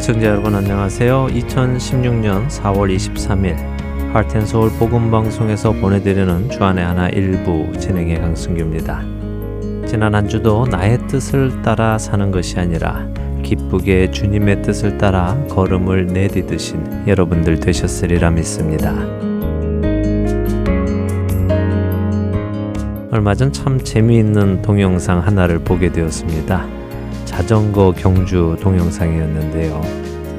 애청자 여러분 안녕하세요. 2016년 4월 23일 하트앤서울 복음방송에서 보내드리는 주안의 하나 일부 진행의 강승규입니다. 지난 한 주도 나의 뜻을 따라 사는 것이 아니라 기쁘게 주님의 뜻을 따라 걸음을 내디드신 여러분들 되셨으리라 믿습니다. 얼마 전 참 재미있는 동영상 하나를 보게 되었습니다. 자전거 경주 동영상이었는데요.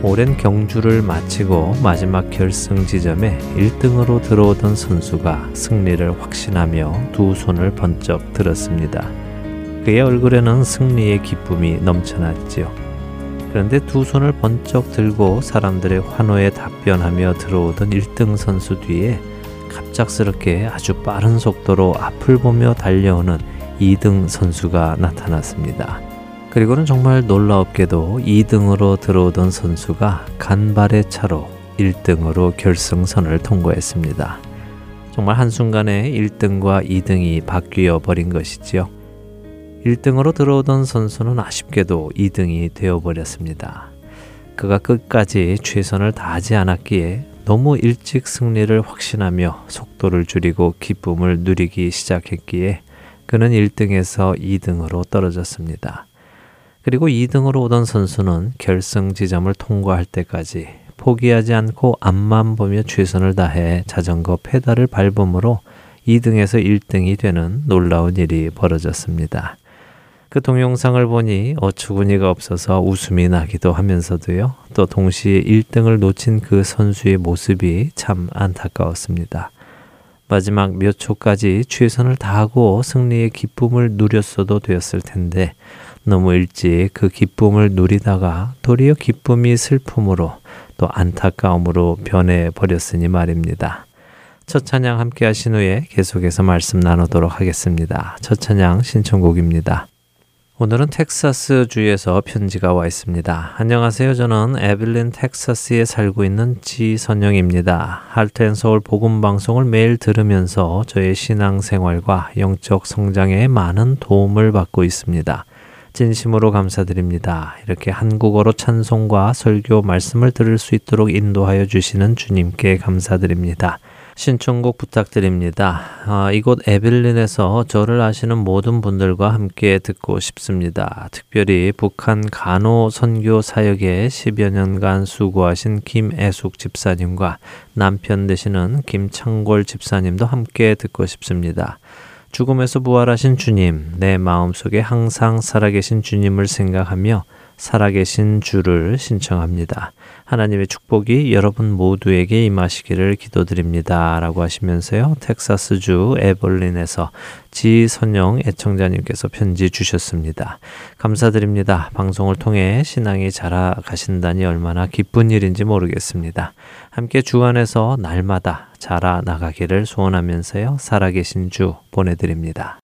오랜 경주를 마치고 마지막 결승 지점에 1등으로 들어오던 선수가 승리를 확신하며 두 손을 번쩍 들었습니다. 그의 얼굴에는 승리의 기쁨이 넘쳐났지요. 그런데 두 손을 번쩍 들고 사람들의 환호에 답변하며 들어오던 1등 선수 뒤에 갑작스럽게 아주 빠른 속도로 앞을 보며 달려오는 2등 선수가 나타났습니다. 그리고는 정말 놀라웠게도 2등으로 들어오던 선수가 간발의 차로 1등으로 결승선을 통과했습니다. 정말 한순간에 1등과 2등이 바뀌어 버린 것이지요. 1등으로 들어오던 선수는 아쉽게도 2등이 되어 버렸습니다. 그가 끝까지 최선을 다하지 않았기에 너무 일찍 승리를 확신하며 속도를 줄이고 기쁨을 누리기 시작했기에 그는 1등에서 2등으로 떨어졌습니다. 그리고 2등으로 오던 선수는 결승 지점을 통과할 때까지 포기하지 않고 앞만 보며 최선을 다해 자전거 페달을 밟음으로 2등에서 1등이 되는 놀라운 일이 벌어졌습니다. 그 동영상을 보니 어처구니가 없어서 웃음이 나기도 하면서도요. 또 동시에 1등을 놓친 그 선수의 모습이 참 안타까웠습니다. 마지막 몇 초까지 최선을 다하고 승리의 기쁨을 누렸어도 되었을 텐데 너무 일찍 그 기쁨을 누리다가 도리어 기쁨이 슬픔으로 또 안타까움으로 변해 버렸으니 말입니다. 첫 찬양 함께 하신 후에 계속해서 말씀 나누도록 하겠습니다. 첫 찬양 신청곡입니다. 오늘은 텍사스 주에서 편지가 와 있습니다. 안녕하세요. 저는 에빌린 텍사스에 살고 있는 지선영입니다. 할텐 서울 복음 방송을 매일 들으면서 저의 신앙 생활과 영적 성장에 많은 도움을 받고 있습니다. 진심으로 감사드립니다. 이렇게 한국어로 찬송과 설교 말씀을 들을 수 있도록 인도하여 주시는 주님께 감사드립니다. 신청곡 부탁드립니다. 아, 이곳 에빌린에서 저를 아시는 모든 분들과 함께 듣고 싶습니다. 특별히 북한 간호 선교 사역에 10여 년간 수고하신 김애숙 집사님과 남편 되시는 김창골 집사님도 함께 듣고 싶습니다. 죽음에서 부활하신 주님, 내 마음속에 항상 살아계신 주님을 생각하며 살아계신 주를 신청합니다. 하나님의 축복이 여러분 모두에게 임하시기를 기도드립니다. 라고 하시면서요. 텍사스주 에벌린에서 지선영 애청자님께서 편지 주셨습니다. 감사드립니다. 방송을 통해 신앙이 자라가신다니 얼마나 기쁜 일인지 모르겠습니다. 함께 주 안에서 날마다 자라 나가기를 소원하면서요. 살아계신 주 보내드립니다.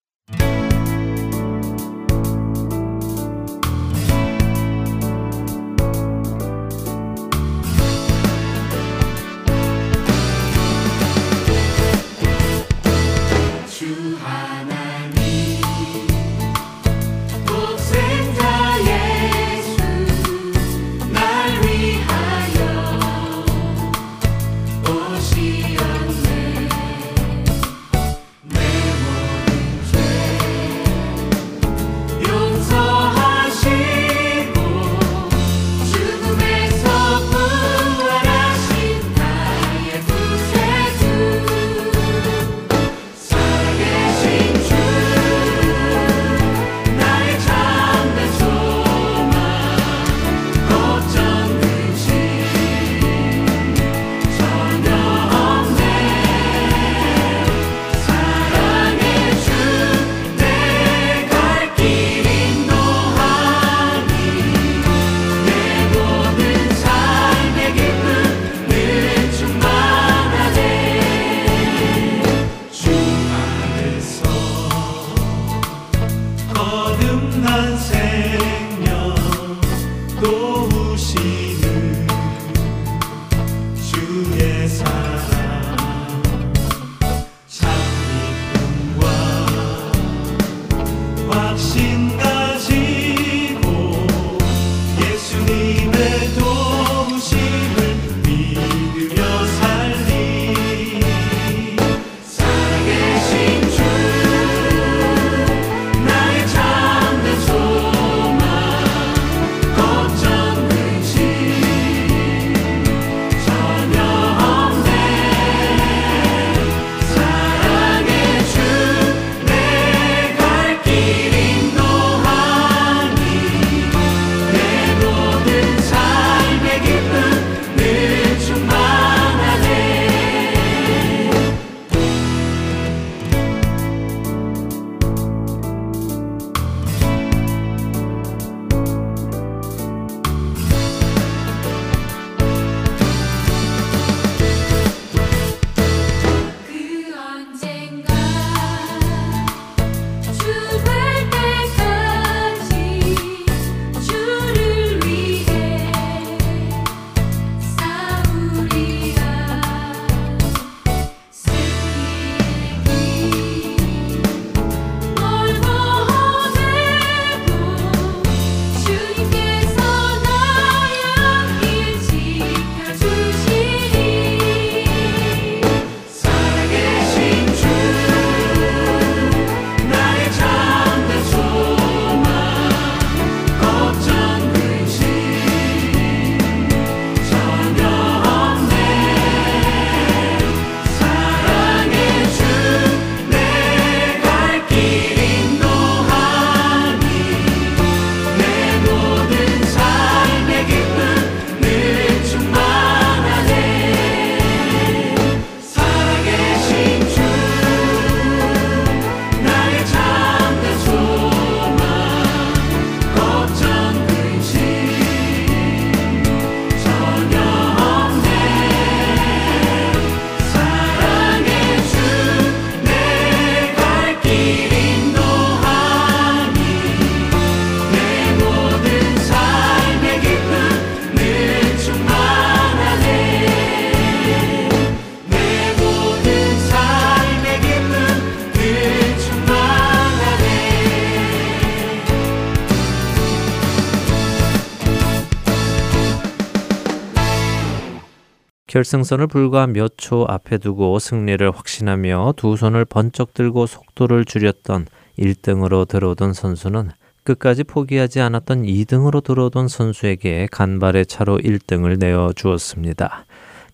결승선을 불과 몇 초 앞에 두고 승리를 확신하며 두 손을 번쩍 들고 속도를 줄였던 1등으로 들어오던 선수는 끝까지 포기하지 않았던 2등으로 들어오던 선수에게 간발의 차로 1등을 내어 주었습니다.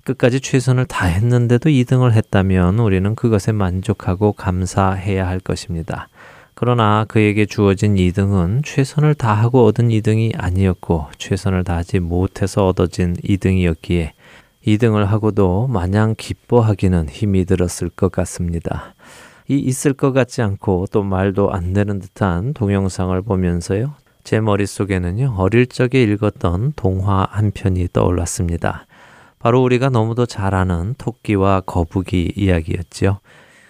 끝까지 최선을 다했는데도 2등을 했다면 우리는 그것에 만족하고 감사해야 할 것입니다. 그러나 그에게 주어진 2등은 최선을 다하고 얻은 2등이 아니었고 최선을 다하지 못해서 얻어진 2등이었기에 2등을 하고도 마냥 기뻐하기는 힘이 들었을 것 같습니다. 이 있을 것 같지 않고 또 말도 안 되는 듯한 동영상을 보면서요. 제 머릿속에는요, 어릴 적에 읽었던 동화 한 편이 떠올랐습니다. 바로 우리가 너무도 잘 아는 토끼와 거북이 이야기였지요.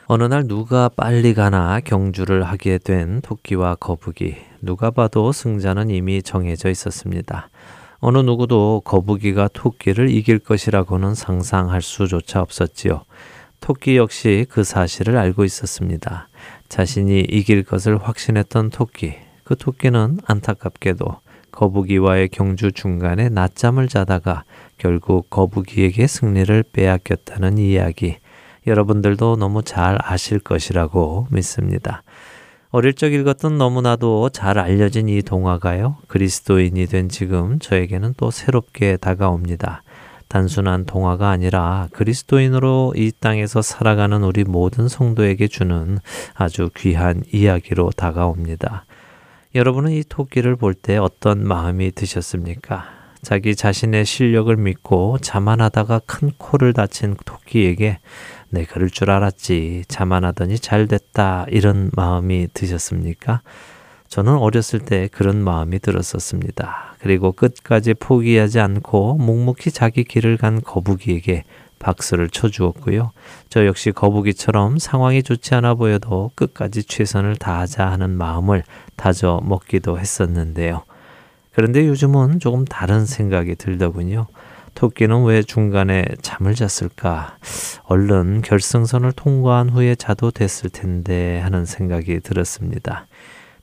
어느 날 누가 빨리 가나 경주를 하게 된 토끼와 거북이. 누가 봐도 승자는 이미 정해져 있었습니다. 어느 누구도 거북이가 토끼를 이길 것이라고는 상상할 수조차 없었지요. 토끼 역시 그 사실을 알고 있었습니다. 자신이 이길 것을 확신했던 토끼. 그 토끼는 안타깝게도 거북이와의 경주 중간에 낮잠을 자다가 결국 거북이에게 승리를 빼앗겼다는 이야기. 여러분들도 너무 잘 아실 것이라고 믿습니다. 어릴 적 읽었던 너무나도 잘 알려진 이 동화가요. 그리스도인이 된 지금 저에게는 또 새롭게 다가옵니다. 단순한 동화가 아니라 그리스도인으로 이 땅에서 살아가는 우리 모든 성도에게 주는 아주 귀한 이야기로 다가옵니다. 여러분은 이 토끼를 볼 때 어떤 마음이 드셨습니까? 자기 자신의 실력을 믿고 자만하다가 큰 코를 다친 토끼에게 내 그럴 줄 알았지. 자만하더니 잘 됐다. 이런 마음이 드셨습니까? 저는 어렸을 때 그런 마음이 들었었습니다. 그리고 끝까지 포기하지 않고 묵묵히 자기 길을 간 거북이에게 박수를 쳐주었고요. 저 역시 거북이처럼 상황이 좋지 않아 보여도 끝까지 최선을 다하자 하는 마음을 다져 먹기도 했었는데요. 그런데 요즘은 조금 다른 생각이 들더군요. 토끼는 왜 중간에 잠을 잤을까? 얼른 결승선을 통과한 후에 자도 됐을 텐데 하는 생각이 들었습니다.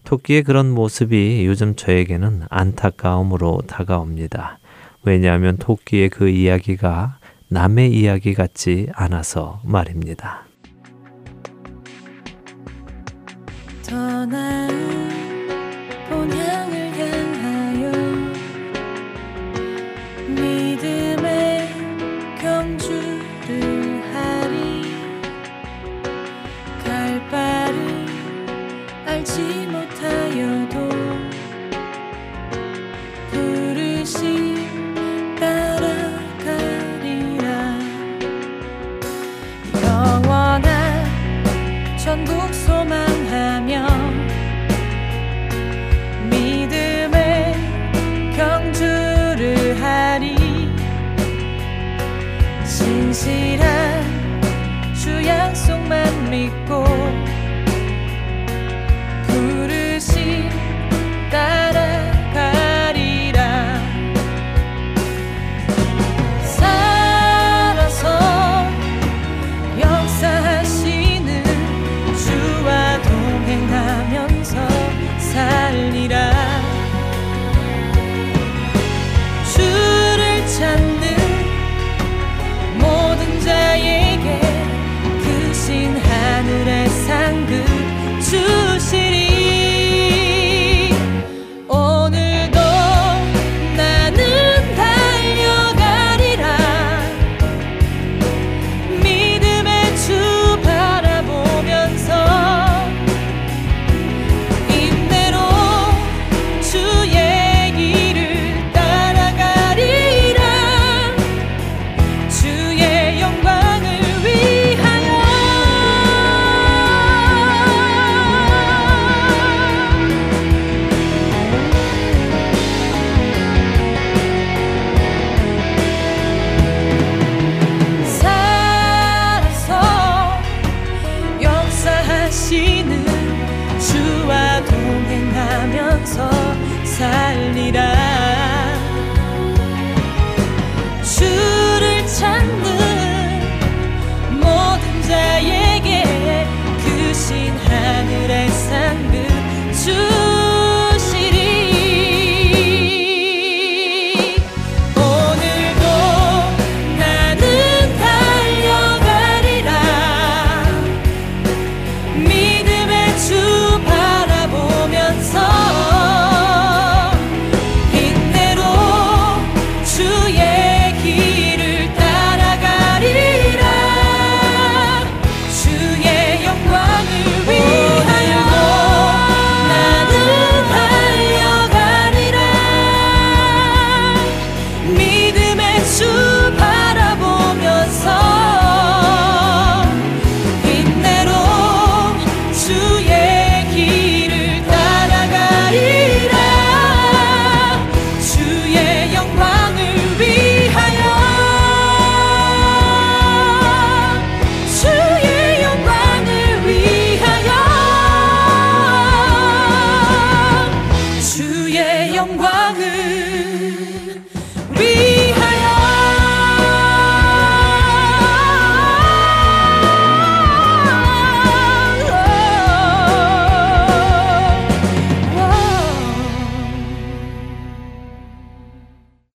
토끼의 그런 모습이 요즘 저에게는 안타까움으로 다가옵니다. 왜냐하면 토끼의 그 이야기가 남의 이야기 같지 않아서 말입니다. 더 나은 본향을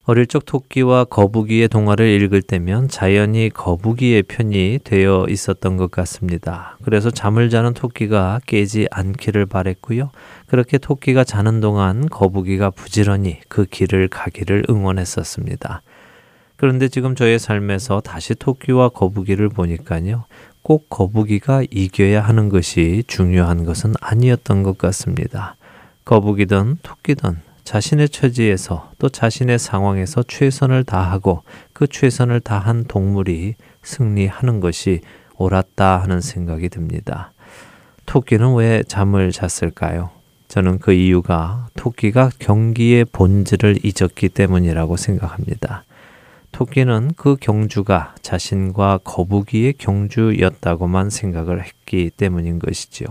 어릴 적 토끼와 거북이의 동화를 읽을 때면 자연히 거북이의 편이 되어 있었던 것 같습니다. 그래서 잠을 자는 토끼가 깨지 않기를 바랬고요. 그렇게 토끼가 자는 동안 거북이가 부지런히 그 길을 가기를 응원했었습니다. 그런데 지금 저의 삶에서 다시 토끼와 거북이를 보니까요. 꼭 거북이가 이겨야 하는 것이 중요한 것은 아니었던 것 같습니다. 거북이든 토끼든 자신의 처지에서 또 자신의 상황에서 최선을 다하고 그 최선을 다한 동물이 승리하는 것이 옳았다 하는 생각이 듭니다. 토끼는 왜 잠을 잤을까요? 저는 그 이유가 토끼가 경기의 본질을 잊었기 때문이라고 생각합니다. 토끼는 그 경주가 자신과 거북이의 경주였다고만 생각을 했기 때문인 것이지요.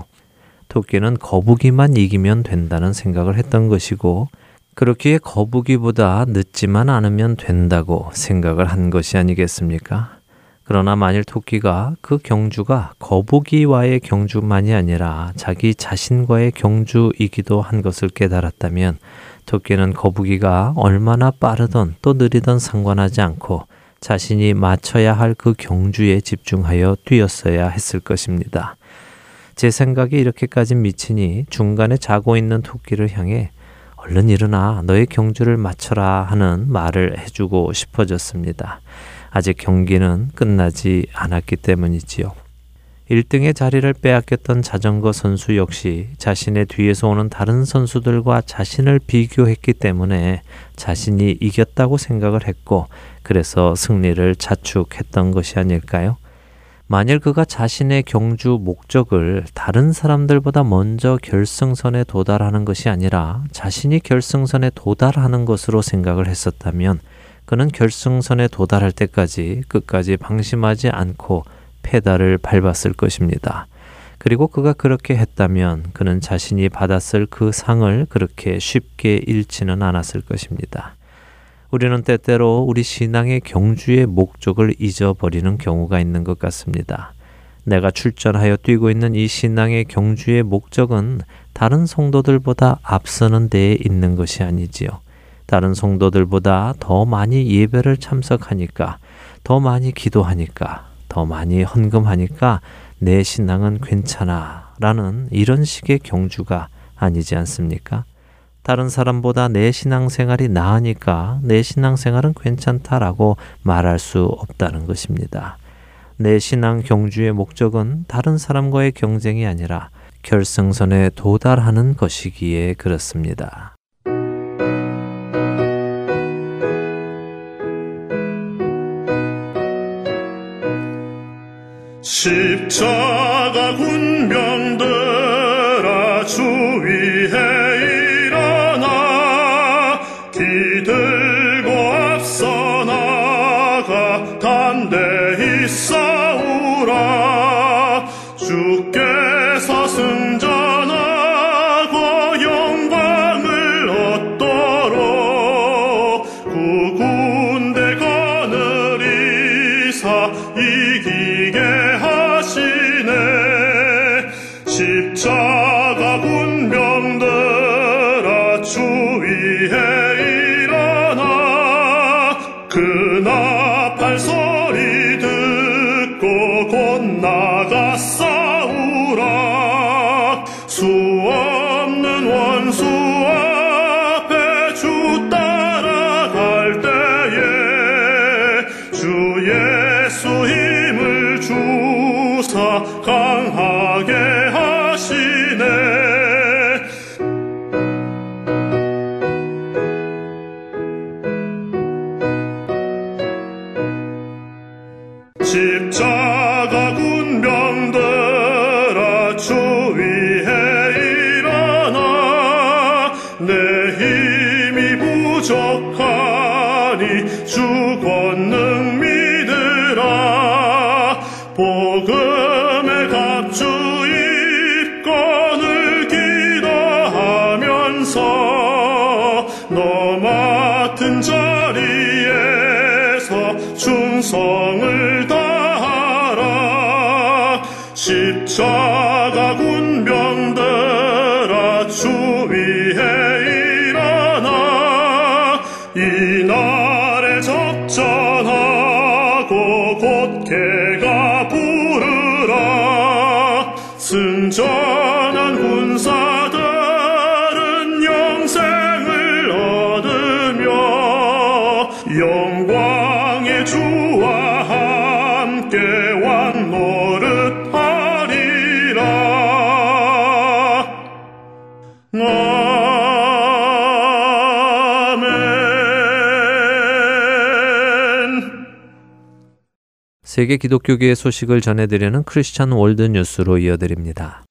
토끼는 거북이만 이기면 된다는 생각을 했던 것이고 그렇기에 거북이보다 늦지만 않으면 된다고 생각을 한 것이 아니겠습니까? 그러나 만일 토끼가 그 경주가 거북이와의 경주만이 아니라 자기 자신과의 경주이기도 한 것을 깨달았다면 토끼는 거북이가 얼마나 빠르든 또 느리든 상관하지 않고 자신이 맞춰야 할 그 경주에 집중하여 뛰었어야 했을 것입니다. 제 생각이 이렇게까지 미치니 중간에 자고 있는 토끼를 향해 얼른 일어나 너의 경주를 마쳐라 하는 말을 해주고 싶어졌습니다. 아직 경기는 끝나지 않았기 때문이지요. 1등의 자리를 빼앗겼던 자전거 선수 역시 자신의 뒤에서 오는 다른 선수들과 자신을 비교했기 때문에 자신이 이겼다고 생각을 했고 그래서 승리를 자축했던 것이 아닐까요? 만일 그가 자신의 경주 목적을 다른 사람들보다 먼저 결승선에 도달하는 것이 아니라 자신이 결승선에 도달하는 것으로 생각을 했었다면 그는 결승선에 도달할 때까지 끝까지 방심하지 않고 페달을 밟았을 것입니다. 그리고 그가 그렇게 했다면 그는 자신이 받았을 그 상을 그렇게 쉽게 잃지는 않았을 것입니다. 우리는 때때로 우리 신앙의 경주의 목적을 잊어버리는 경우가 있는 것 같습니다. 내가 출전하여 뛰고 있는 이 신앙의 경주의 목적은 다른 성도들보다 앞서는 데에 있는 것이 아니지요. 다른 성도들보다 더 많이 예배를 참석하니까, 더 많이 기도하니까, 더 많이 헌금하니까 내 신앙은 괜찮아. 라는 이런 식의 경주가 아니지 않습니까? 다른 사람보다 내 신앙생활이 나으니까 내 신앙생활은 괜찮다라고 말할 수 없다는 것입니다. 내 신앙 경주의 목적은 다른 사람과의 경쟁이 아니라 결승선에 도달하는 것이기에 그렇습니다. 십자가 군병들아 주위에 주 세계 기독교계의 소식을 전해드리는 크리스천 월드 뉴스로 이어드립니다.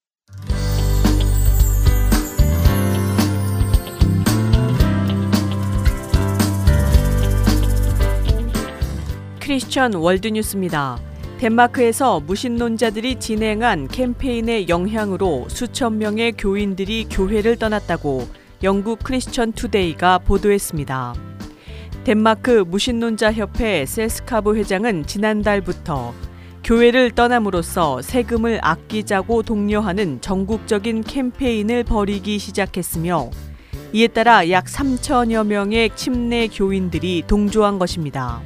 크리스천 월드뉴스입니다. 덴마크에서 무신론자들이 진행한 캠페인의 영향으로 수천 명의 교인들이 교회를 떠났다고 영국 크리스천 투데이가 보도했습니다. 덴마크 무신론자 협회 셀스카브 회장은 지난달부터 교회를 떠남으로써 세금을 아끼자고 독려하는 전국적인 캠페인을 벌이기 시작했으며 이에 따라 약 3천여 명의 침례 교인들이 동조한 것입니다.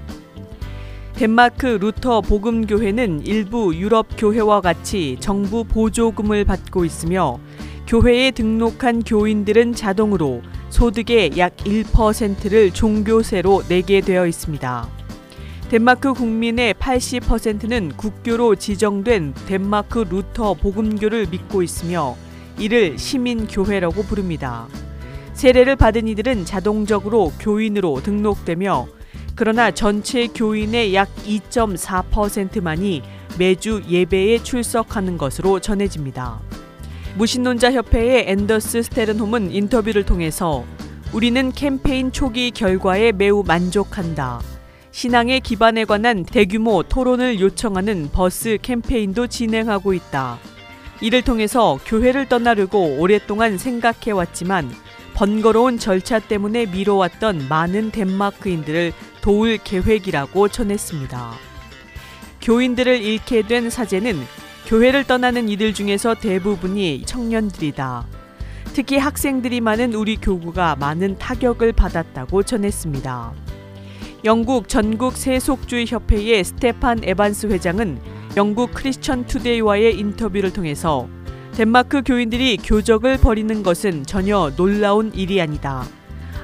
덴마크 루터 복음교회는 일부 유럽 교회와 같이 정부 보조금을 받고 있으며 교회에 등록한 교인들은 자동으로 소득의 약 1%를 종교세로 내게 되어 있습니다. 덴마크 국민의 80%는 국교로 지정된 덴마크 루터 복음교를 믿고 있으며 이를 시민교회라고 부릅니다. 세례를 받은 이들은 자동적으로 교인으로 등록되며 그러나 전체 교인의 약 2.4%만이 매주 예배에 출석하는 것으로 전해집니다. 무신론자 협회의 앤더스 스테른홈은 인터뷰를 통해서 우리는 캠페인 초기 결과에 매우 만족한다. 신앙의 기반에 관한 대규모 토론을 요청하는 버스 캠페인도 진행하고 있다. 이를 통해서 교회를 떠나려고 오랫동안 생각해 왔지만 번거로운 절차 때문에 미뤄왔던 많은 덴마크인들을 도울 계획이라고 전했습니다. 교인들을 잃게 된 사제는 교회를 떠나는 이들 중에서 대부분이 청년들이다. 특히 학생들이 많은 우리 교구가 많은 타격을 받았다고 전했습니다. 영국 전국 세속주의 협회의 스테판 에반스 회장은 영국 크리스천 투데이와의 인터뷰를 통해서 덴마크 교인들이 교적을 버리는 것은 전혀 놀라운 일이 아니다.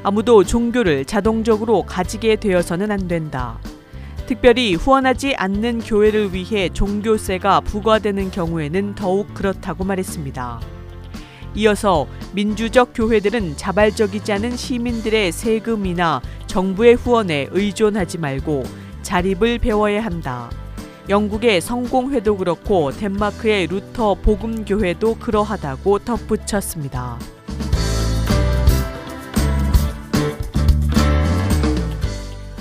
아무도 종교를 자동적으로 가지게 되어서는 안 된다. 특별히 후원하지 않는 교회를 위해 종교세가 부과되는 경우에는 더욱 그렇다고 말했습니다. 이어서 민주적 교회들은 자발적이지 않은 시민들의 세금이나 정부의 후원에 의존하지 말고 자립을 배워야 한다. 영국의 성공회도 그렇고 덴마크의 루터 복음교회도 그러하다고 덧붙였습니다.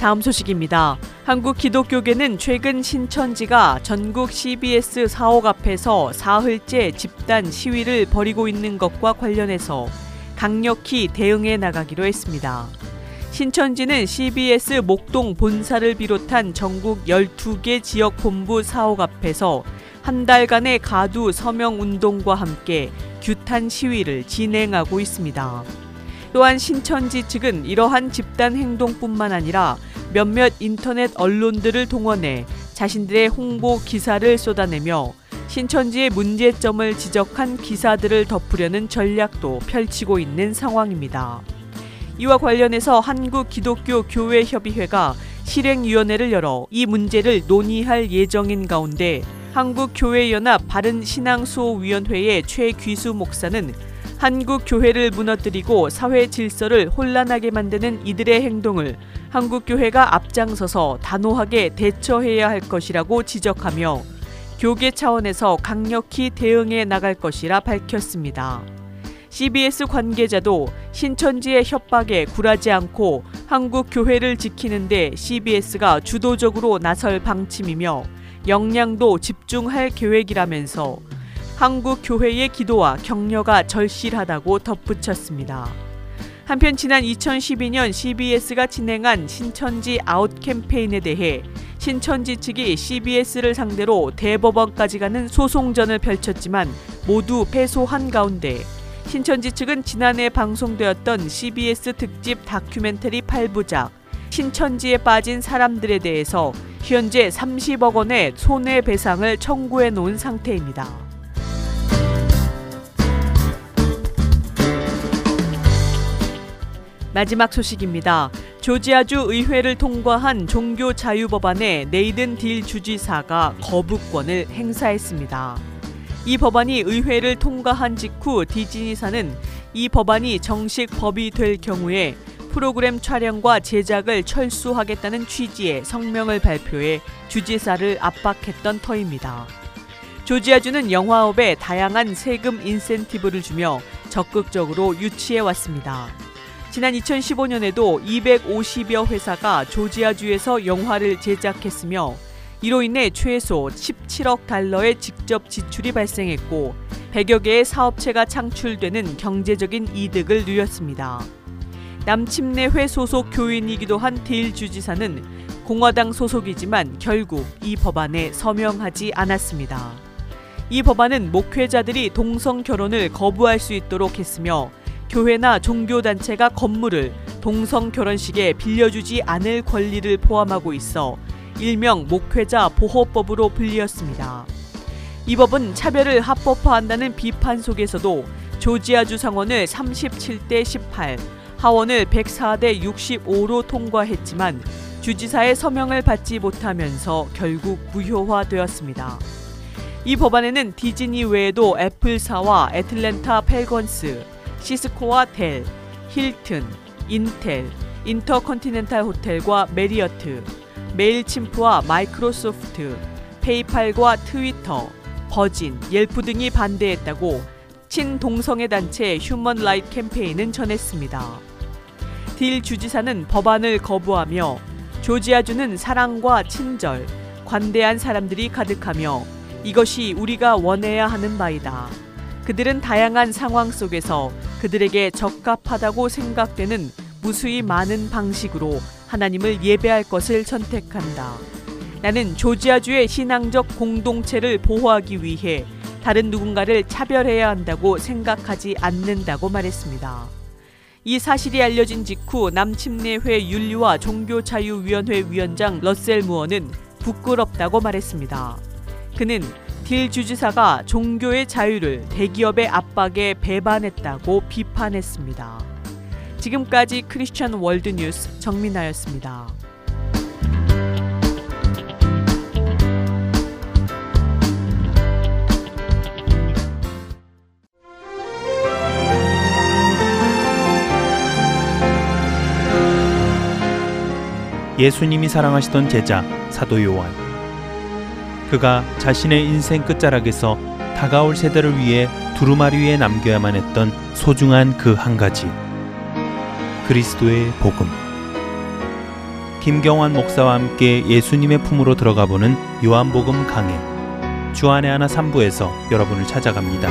다음 소식입니다. 한국 기독교계는 최근 신천지가 전국 CBS 사옥 앞에서 사흘째 집단 시위를 벌이고 있는 것과 관련해서 강력히 대응해 나가기로 했습니다. 신천지는 CBS 목동 본사를 비롯한 전국 12개 지역 본부 사옥 앞에서 한 달간의 가두 서명 운동과 함께 규탄 시위를 진행하고 있습니다. 또한 신천지 측은 이러한 집단 행동뿐만 아니라 몇몇 인터넷 언론들을 동원해 자신들의 홍보 기사를 쏟아내며 신천지의 문제점을 지적한 기사들을 덮으려는 전략도 펼치고 있는 상황입니다. 이와 관련해서 한국 기독교 교회 협의회가 실행위원회를 열어 이 문제를 논의할 예정인 가운데 한국교회연합 바른신앙수호위원회의 최귀수 목사는 한국 교회를 무너뜨리고 사회 질서를 혼란하게 만드는 이들의 행동을 한국 교회가 앞장서서 단호하게 대처해야 할 것이라고 지적하며 교계 차원에서 강력히 대응해 나갈 것이라 밝혔습니다. CBS 관계자도 신천지의 협박에 굴하지 않고 한국 교회를 지키는데 CBS가 주도적으로 나설 방침이며 역량도 집중할 계획이라면서 한국 교회의 기도와 격려가 절실하다고 덧붙였습니다. 한편 지난 2012년 CBS가 진행한 신천지 아웃 캠페인에 대해 신천지 측이 CBS를 상대로 대법원까지 가는 소송전을 펼쳤지만 모두 패소한 가운데 신천지 측은 지난해 방송되었던 CBS 특집 다큐멘터리 8부작 신천지에 빠진 사람들에 대해서 현재 30억 원의 손해배상을 청구해 놓은 상태입니다. 마지막 소식입니다. 조지아주 의회를 통과한 종교 자유 법안에 네이든 딜 주지사가 거부권을 행사했습니다. 이 법안이 의회를 통과한 직후 디즈니사는 이 법안이 정식 법이 될 경우에 프로그램 촬영과 제작을 철수하겠다는 취지의 성명을 발표해 주지사를 압박했던 터입니다. 조지아주는 영화업에 다양한 세금 인센티브를 주며 적극적으로 유치해 왔습니다. 지난 2015년에도 250여 회사가 조지아주에서 영화를 제작했으며 이로 인해 최소 17억 달러의 직접 지출이 발생했고 100여 개의 사업체가 창출되는 경제적인 이득을 누렸습니다. 남침내회 소속 교인이기도 한 딜 주지사는 공화당 소속이지만 결국 이 법안에 서명하지 않았습니다. 이 법안은 목회자들이 동성 결혼을 거부할 수 있도록 했으며 교회나 종교단체가 건물을 동성 결혼식에 빌려주지 않을 권리를 포함하고 있어 일명 목회자 보호법으로 불리었습니다. 이 법은 차별을 합법화한다는 비판 속에서도 조지아주 상원을 37대 18, 하원을 104대 65로 통과했지만 주지사의 서명을 받지 못하면서 결국 무효화되었습니다. 이 법안에는 디즈니 외에도 애플사와 애틀랜타 팰컨스, 시스코와 델, 힐튼, 인텔, 인터컨티넨탈 호텔과 메리어트, 메일침프와 마이크로소프트, 페이팔과 트위터, 버진, 옐프 등이 반대했다고 친동성애 단체 휴먼 라이트 캠페인은 전했습니다. 딜 주지사는 법안을 거부하며 조지아주는 사랑과 친절, 관대한 사람들이 가득하며 이것이 우리가 원해야 하는 바이다. 그들은 다양한 상황 속에서 그들에게 적합하다고 생각되는 무수히 많은 방식으로 하나님을 예배할 것을 선택한다. 나는 조지아주의 신앙적 공동체를 보호하기 위해 다른 누군가를 차별해야 한다고 생각하지 않는다고 말했습니다. 이 사실이 알려진 직후 남침내회 윤리와 종교자유위원회 위원장 러셀 무어는 부끄럽다고 말했습니다. 그는 딜 주지사가 종교의 자유를 대기업의 압박에 배반했다고 비판했습니다. 지금까지 크리스천 월드뉴스 정민아였습니다. 예수님이 사랑하시던 제자 사도 요한. 그가 자신의 인생 끝자락에서 다가올 세대를 위해 두루마리 위에 남겨야만 했던 소중한 그 한 가지. 그리스도의 복음. 김경환 목사와 함께 예수님의 품으로 들어가 보는 요한복음 강해. 주안의 하나 3부에서 여러분을 찾아갑니다.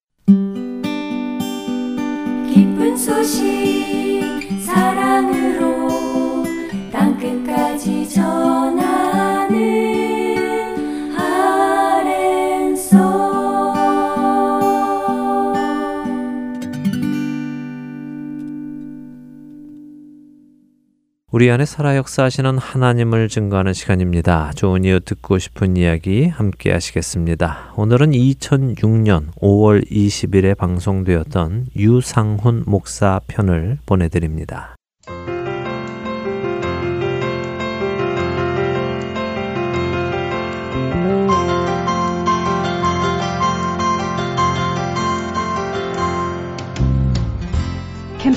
기쁜 소식 우리 안에 살아 역사하시는 하나님을 증거하는 시간입니다. 좋은 이유 듣고 싶은 이야기 함께 하시겠습니다. 오늘은 2006년 5월 20일에 방송되었던 유상훈 목사 편을 보내드립니다.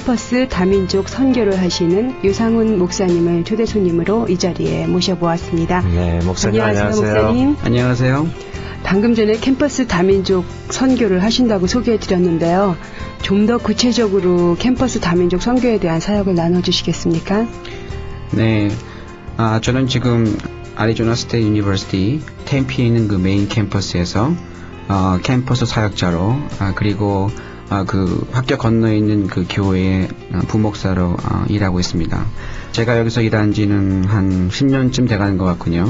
캠퍼스 다민족 선교를 하시는 유상훈 목사님을 초대 손님으로 이 자리에 모셔보았습니다. 네, 목사님 안녕하세요, 안녕하세요. 목사님. 안녕하세요. 방금 전에 캠퍼스 다민족 선교를 하신다고 소개해 드렸는데요. 좀 더 구체적으로 캠퍼스 다민족 선교에 대한 사역을 나눠 주시겠습니까? 네, 아, 저는 지금 Arizona State University 템피에 있는 그 메인 캠퍼스에서 어, 캠퍼스 사역자로 아, 그리고 아, 그 학교 건너에 있는 그 교회의 어, 부목사로 어, 일하고 있습니다. 제가 여기서 일한 지는 한 10년쯤 돼가는 것 같군요.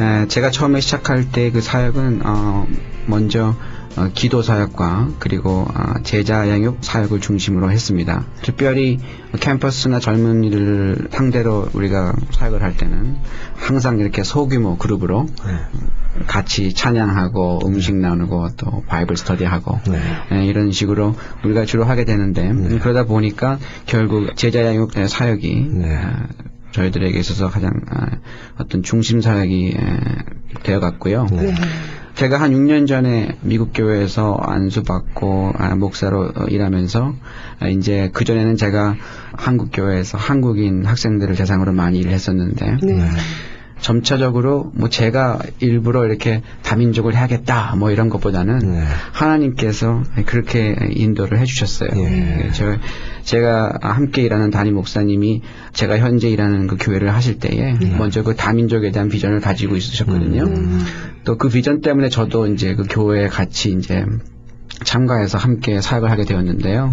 에, 제가 처음에 시작할 때 그 사역은 어, 먼저 어, 기도 사역과 그리고 어, 제자 양육 사역을 중심으로 했습니다. 특별히 캠퍼스나 젊은이들 상대로 우리가 사역을 할 때는 항상 이렇게 소규모 그룹으로 같이 찬양하고 음식 나누고 또 바이블 스터디하고 예, 이런 식으로 우리가 주로 하게 되는데 음, 그러다 보니까 결국 제자 양육 사역이 아, 저희들에게 있어서 가장 아, 어떤 중심 사역이 에, 되어 갔고요. 제가 한 6년 전에 미국 교회에서 안수 받고 아, 목사로 어, 일하면서 아, 이제 그 전에는 제가 한국 교회에서 한국인 학생들을 대상으로 많이 일을 했었는데 네. 점차적으로 뭐 제가 일부러 이렇게 다민족을 해야겠다 뭐 이런 것보다는 하나님께서 그렇게 인도를 해주셨어요. 예, 저, 제가 함께 일하는 담임 목사님이 제가 현재 일하는 그 교회를 하실 때에 먼저 그 다민족에 대한 비전을 가지고 있으셨거든요. 또그 비전 때문에 저도 이제 그 교회에 같이 이제 참가해서 함께 사역을 하게 되었는데요.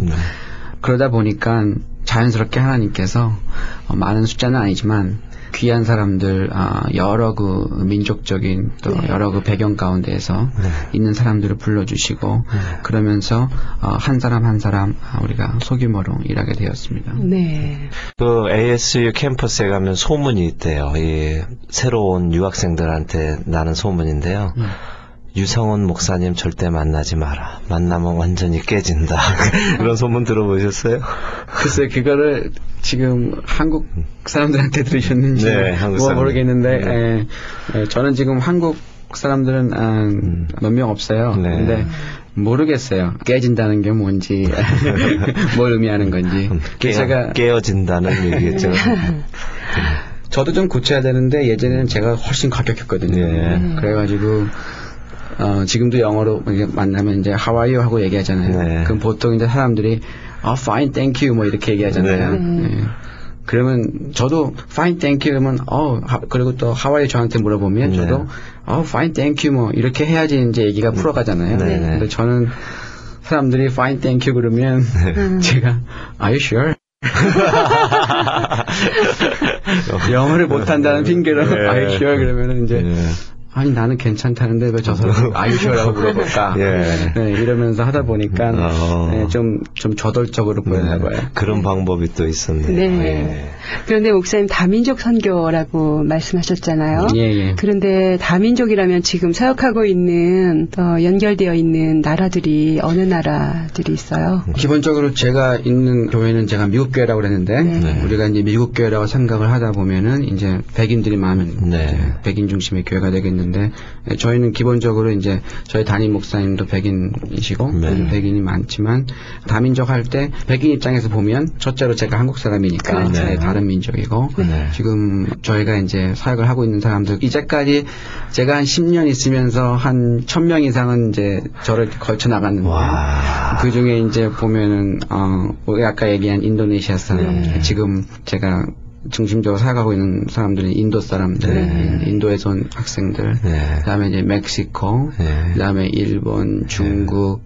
그러다 보니까 자연스럽게 하나님께서 어, 많은 숫자는 아니지만 귀한 사람들 아, 여러 그 민족적인 또 여러 그 배경 가운데에서 있는 사람들을 불러주시고 그러면서 어, 한 사람 한 사람 아, 우리가 소규모로 일하게 되었습니다. 네. 그 ASU 캠퍼스에 가면 소문이 있대요. 이 새로운 유학생들한테 나는 소문인데요. 유성원 목사님 절대 만나지 마라. 만나면 완전히 깨진다. 그런 소문 들어보셨어요? 글쎄 그거를 지금 한국 사람들한테 들으셨는지 네, 한국 뭐. 모르겠는데 네. 에, 에, 저는 지금 한국 사람들은 아, 몇명 없어요. 네. 근데 모르겠어요. 깨진다는 게 뭔지 뭘 의미하는 건지. 깨, 제가 깨어진다는 얘기겠죠. 저도 좀 고쳐야 되는데 예전에는 제가 훨씬 가격했거든요. 예. 그래가지고 어, 지금도 영어로 만나면 이제 How are you 하고 얘기하잖아요. 네. 그럼 보통 이제 사람들이 아 fine, thank you 뭐 이렇게 얘기하잖아요. 예. 그러면 저도 fine, thank you 그러면 어 하- 그리고 또 How are you 저한테 물어보면 네. 저도 어 fine, thank you 뭐 이렇게 해야지 이제 얘기가 풀어가잖아요. 네, 네. 근데 저는 사람들이 fine, thank you 그러면 제가 Are you sure? 영어를 못한다는 핑계로 네. Are you sure? 그러면은 이제 예. 아니 나는 괜찮다는데 왜 저 사람 sure라고 물어볼까? 예. 네, 이러면서 하다 보니까 어. 네, 좀, 좀 저돌적으로 보였나 봐요. 그런 방법이 또 있었네요. 네. 예. 그런데 목사님 다민족 선교라고 말씀하셨잖아요. 예, 예. 그런데 다민족이라면 지금 사역하고 있는 어, 연결되어 있는 나라들이 어느 나라들이 있어요? 기본적으로 제가 있는 교회는 제가 미국 교회라고 그랬는데 네. 우리가 이제 미국 교회라고 생각을 하다 보면은 이제 백인들이 많은 네. 백인 중심의 교회가 되겠는데 예, 저희는 기본적으로 이제 저희 담임 목사님도 백인이시고 네. 백인이 많지만 다민족 할 때 백인 입장에서 보면 첫째로 제가 한국 사람이니까 그렇죠. 네, 다른 민족이고 네. 지금 저희가 이제 사역을 하고 있는 사람들 이제까지 제가 한 10년 있으면서 한 1000명 이상은 이제 저를 걸쳐 나갔는데 와. 그 중에 이제 보면은 어 우리 아까 얘기한 인도네시아 사람 네. 지금 제가 중심적으로 사역하고 있는 사람들은 인도 사람들, 네. 인도에서 온 학생들, 네. 그다음에 이제 멕시코, 네. 그다음에 일본, 중국,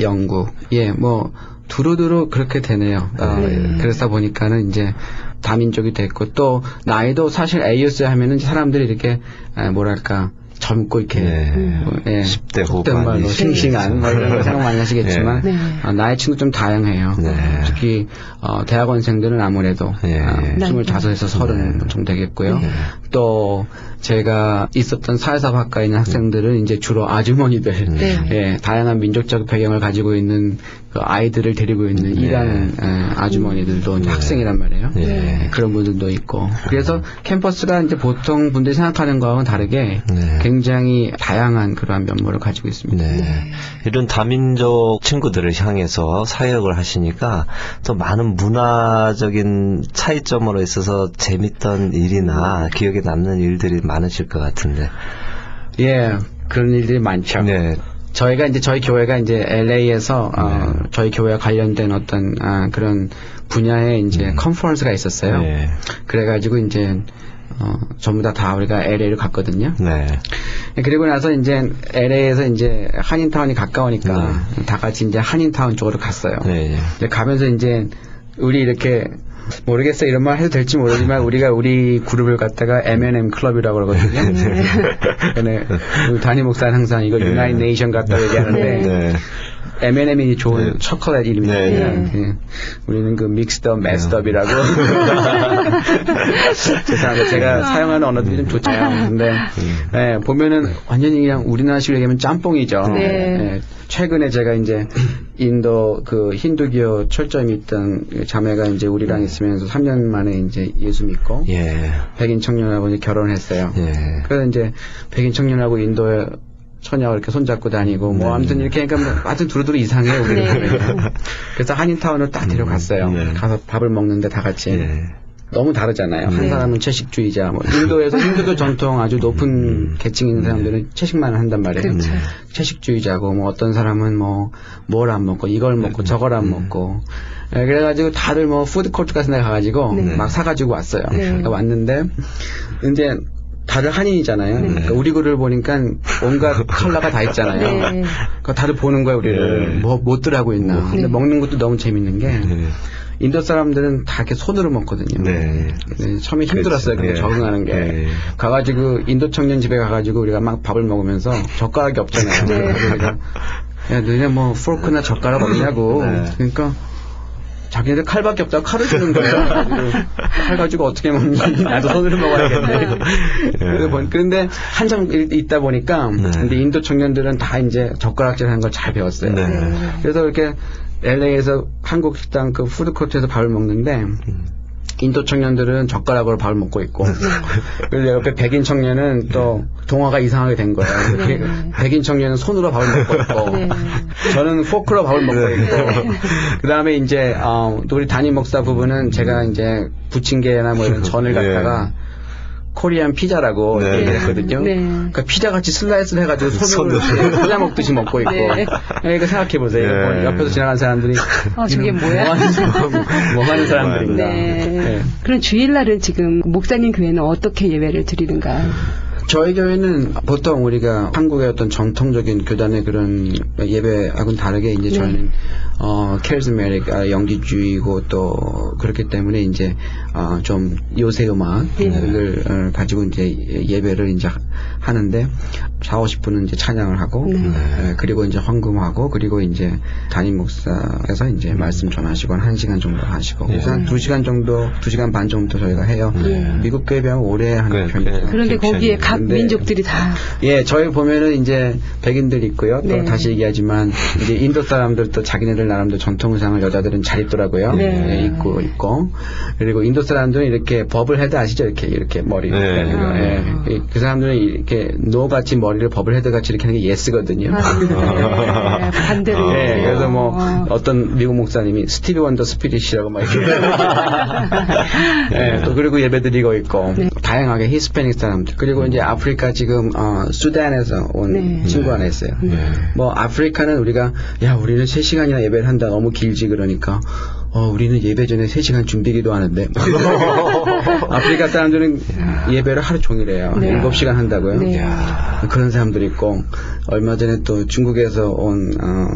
영국, 예, 뭐 두루두루 그렇게 되네요. 어, 네. 그러다 보니까는 이제 다민족이 됐고 또 나이도 사실 AUS 하면은 사람들이 이렇게 아, 뭐랄까 젊고 이렇게 네. 뭐, 예, 10대 속된 후반이 말로 싱싱한 뭐 이런 거 생각 많이 하시겠지만 네. 어, 나이 친구 좀 다양해요. 네. 특히 어, 대학원생들은 아무래도 예. 어, 네. 25에서 30 정도 되겠고요. 네. 또 제가 있었던 사회사학과에 있는 학생들은 이제 주로 아주머니들, 네. 예, 다양한 민족적 배경을 가지고 있는 그 아이들을 데리고 있는 네. 일하는 예, 아주머니들도 이제 학생이란 말이에요. 예. 예, 그런 분들도 있고. 그래서 캠퍼스가 이제 보통 분들이 생각하는 거와는 다르게 네. 굉장히 다양한 그러한 면모를 가지고 있습니다. 네. 이런 다민족 친구들을 향해서 사역을 하시니까 또 많은 문화적인 차이점으로 있어서 재밌던 일이나 기억에 남는 일들이 많 으실 것 같은데. 예, 그런 일들이 많죠. 네. 저희가 이제 저희 교회가 이제 LA에서 어, 저희 교회와 관련된 어떤 아, 그런 분야의 이제 컨퍼런스가 있었어요. 네. 그래가지고 이제 어, 전부 다 다 우리가 LA를 갔거든요. 네. 그리고 나서 이제 LA에서 이제 한인타운이 가까우니까 다 같이 이제 한인타운 쪽으로 갔어요. 네. 이제 가면서 이제 우리 이렇게 모르겠어요 이런 말 해도 될지 모르지만 우리가 우리 그룹을 갖다가 M&M 클럽이라고 그러거든요. 네. 우리 담임 목사는 항상 이거 United Nation 같다고 얘기하는데 네. M&M이 좋은 네. 초콜릿 이름이에요. 네, 예. 우리는 그 mixed messed이라고. 죄송합니다. 제가 사용하는 언어들이 좀 좋잖아요. 근데 예, 보면은 완전히 그냥 우리나라식으로 얘기하면 짬뽕이죠. 네. 예, 최근에 제가 이제 인도 그 힌두교 철저히 믿던 그 자매가 이제 우리랑 있으면서 3년 만에 이제 예수 믿고 예. 백인 청년하고 이제 결혼했어요. 예. 그래서 이제 백인 청년하고 인도에 처녀가 이렇게 손잡고 다니고 뭐 아무튼 이렇게 그러니까 뭐 하여튼 두루두루 이상해요 우리는 네. 그래서 한인타운을 딱 데려갔어요 네. 가서 밥을 먹는데 다 같이 예. 너무 다르잖아요 한 네. 사람은 채식주의자 뭐 인도에서 힌두교 전통 아주 높은 계층 있는 사람들은 채식만 한단 말이에요 그렇죠. 채식주의자고 뭐 어떤 사람은 뭐 뭘 안 먹고 이걸 먹고 저걸 안 먹고 예, 그래가지고 다들 뭐 푸드코트 같은 데 가가지고 네. 막 사가지고 왔어요 네. 그러니까 왔는데 이제 다들 한인이잖아요. 그러니까 우리 그를 보니까 온갖 컬러가 다 있잖아요. 네. 그러니까 다들 보는 거예요, 우리를. 네. 뭐, 못들 하고 있나. 근데 네. 먹는 것도 너무 재밌는 게, 네. 인도 사람들은 다 이렇게 손으로 먹거든요. 네. 네, 처음에 힘들었어요, 근데 예. 적응하는 게. 예. 가가지고, 인도 청년 집에 가가지고 우리가 막 밥을 먹으면서 젓가락이 없잖아요. 네. 그래서 우리가, 야, 너네 뭐, 포크나 젓가락 없냐고. 네. 그러니까, 자기네들 칼밖에 없다고 칼을 주는 거예요. 칼 가지고 어떻게 먹니? 나도 손으로 먹어야겠네. 그래서 본- 그런데 한참 일- 있다 보니까 네. 근데 인도 청년들은 다 이제 젓가락질 하는 걸 잘 배웠어요. 네. 그래서 이렇게 LA에서 한국 식당 그 푸드코트에서 밥을 먹는데 인도 청년들은 젓가락으로 밥을 먹고 있고 그리고 옆에 백인 청년은 또 동화가 이상하게 된 거예요. 네. 백인 청년은 손으로 밥을 먹고 있고 네. 저는 포크로 밥을 먹고 있고 그 다음에 이제 어, 또 우리 담임 목사 부부는 제가 이제 부침개나 뭐 이런 전을 예. 갖다가 Korean 피자라고 네. 얘기했거든요. 네. 그러니까 피자 같이 슬라이스를 해가지고 손으로 피자 먹듯이 먹고 있고. 네. 그러니까 생각해 보세요. 예. 옆에서 지나간 사람들이 아, 저게 뭐야? 뭐 하는, 뭐 하는 사람들인가. 네. 네. 그럼 주일날은 지금 목사님 교회는 어떻게 예배를 드리는가요? 저희 교회는 보통 우리가 한국의 어떤 전통적인 교단의 그런 예배하고는 다르게 이제 네. 저희는 어 캐리스메릭 아, 영지주의고 또 그렇기 때문에 이제 어, 좀 요새 음악을 어, 가지고 이제 예배를 이제 하는데 4, 50분은 이제 찬양을 하고 네. 예, 그리고 이제 헌금하고 그리고 이제 담임 목사에서 이제 말씀 전하시고 한 1시간 정도 하시고 그래서 한 2시간 정도 2시간 반 정도 저희가 해요. 미국 교회 비하면 오래 하는 네. 네. 그런데 거기에 각 근데- 민족들이 다 예, 저희 보면은 이제 백인들 있고요. 또 네. 다시 얘기하지만 이제 인도 사람들도 자기네들 나름대로 전통 의상을 여자들은 잘 입더라고요. 네. 예, 입고 있고 그리고 인도 사람들은 이렇게 bobble head 아시죠? 이렇게 이렇게 머리 네. 아. 예. 이- 그 사람들은 이렇게 no 같이 머리를 bobble head 같이 이렇게 하는 게 yes거든요. 아, 네. 반대로 예, 이렇게. 그래서 뭐 어. 어떤 미국 목사님이 Stevie Wonder spirit이라고 막 이렇게 예, 또 그리고 예배드리고 있고 네. 다양하게 히스패닉 사람들 그리고 이제 아프리카 지금 어, 수단에서 온 네. 친구 하나 있어요. 뭐 아프리카는 우리가 야 우리는 3 시간이나 예배를 한다 너무 길지 그러니까 어 우리는 예배 전에 3시간 준비기도 하는데 아프리카 사람들은 예배를 하루 종일 해요. 네. 7시간 한다고요. 네. 그런 사람들이 있고 얼마 전에 또 중국에서 온 어,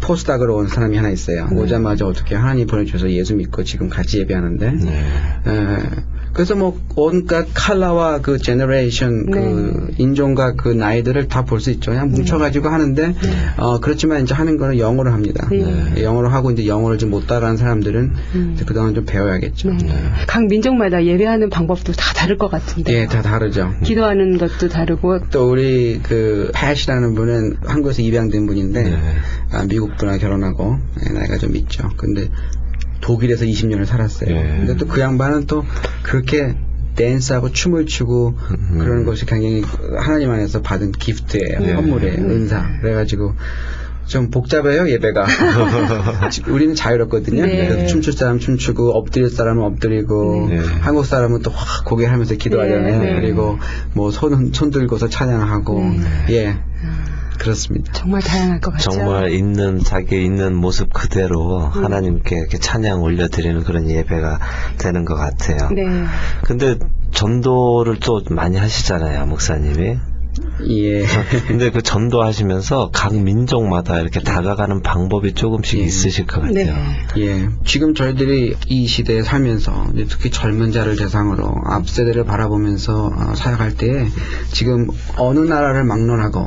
postdoc으로 온 사람이 하나 있어요. 오자마자 어떻게 하나님 보내주셔서 예수 믿고 지금 같이 예배하는데 에, 그래서 뭐 온갖 칼라와 그 generation 그 인종과 그 나이들을 다 볼 수 있죠. 그냥 뭉쳐가지고 하는데 어 그렇지만 이제 하는 거는 영어로 합니다. 네. 예, 영어로 하고 이제 영어를 좀 못 따라하는 사람들은 이제 그동안 좀 배워야겠죠. 네. 각 민족마다 예배하는 방법도 다 다를 것 같은데. 예, 다 다르죠. 기도하는 것도 다르고 또 우리 그 하야시라는 분은 한국에서 입양된 분인데 아, 미국 분하고 결혼하고 예, 나이가 좀 있죠. 근데 독일에서 20년을 살았어요. 예. 근데 또 그 양반은 또 그렇게 댄스하고 춤을 추고 그러는 것이 굉장히 하나님 안에서 받은 기프트예요. 예. 선물이에요. 은사. 그래가지고 좀 복잡해요 예배가. 우리는 자유롭거든요. 네. 춤출 사람 춤추고 엎드릴 사람은 엎드리고 네. 한국 사람은 또 확 고개 하면서 기도하잖아요. 네, 네. 그리고 뭐 손 손 들고서 찬양하고 예. 그렇습니다. 정말 다양할 것 같죠. 정말 있는 자기 있는 모습 그대로 음. 하나님께 이렇게 찬양 올려드리는 그런 예배가 되는 것 같아요. 네. 근데 전도를 또 많이 하시잖아요, 목사님이. 예. 근데 그 전도하시면서 각 민족마다 이렇게 다가가는 방법이 조금씩 예. 있으실 것 같아요. 네. 예. 지금 저희들이 이 시대에 살면서 특히 젊은 자를 대상으로 앞 세대를 바라보면서 어, 사역할 때 지금 어느 나라를 막론하고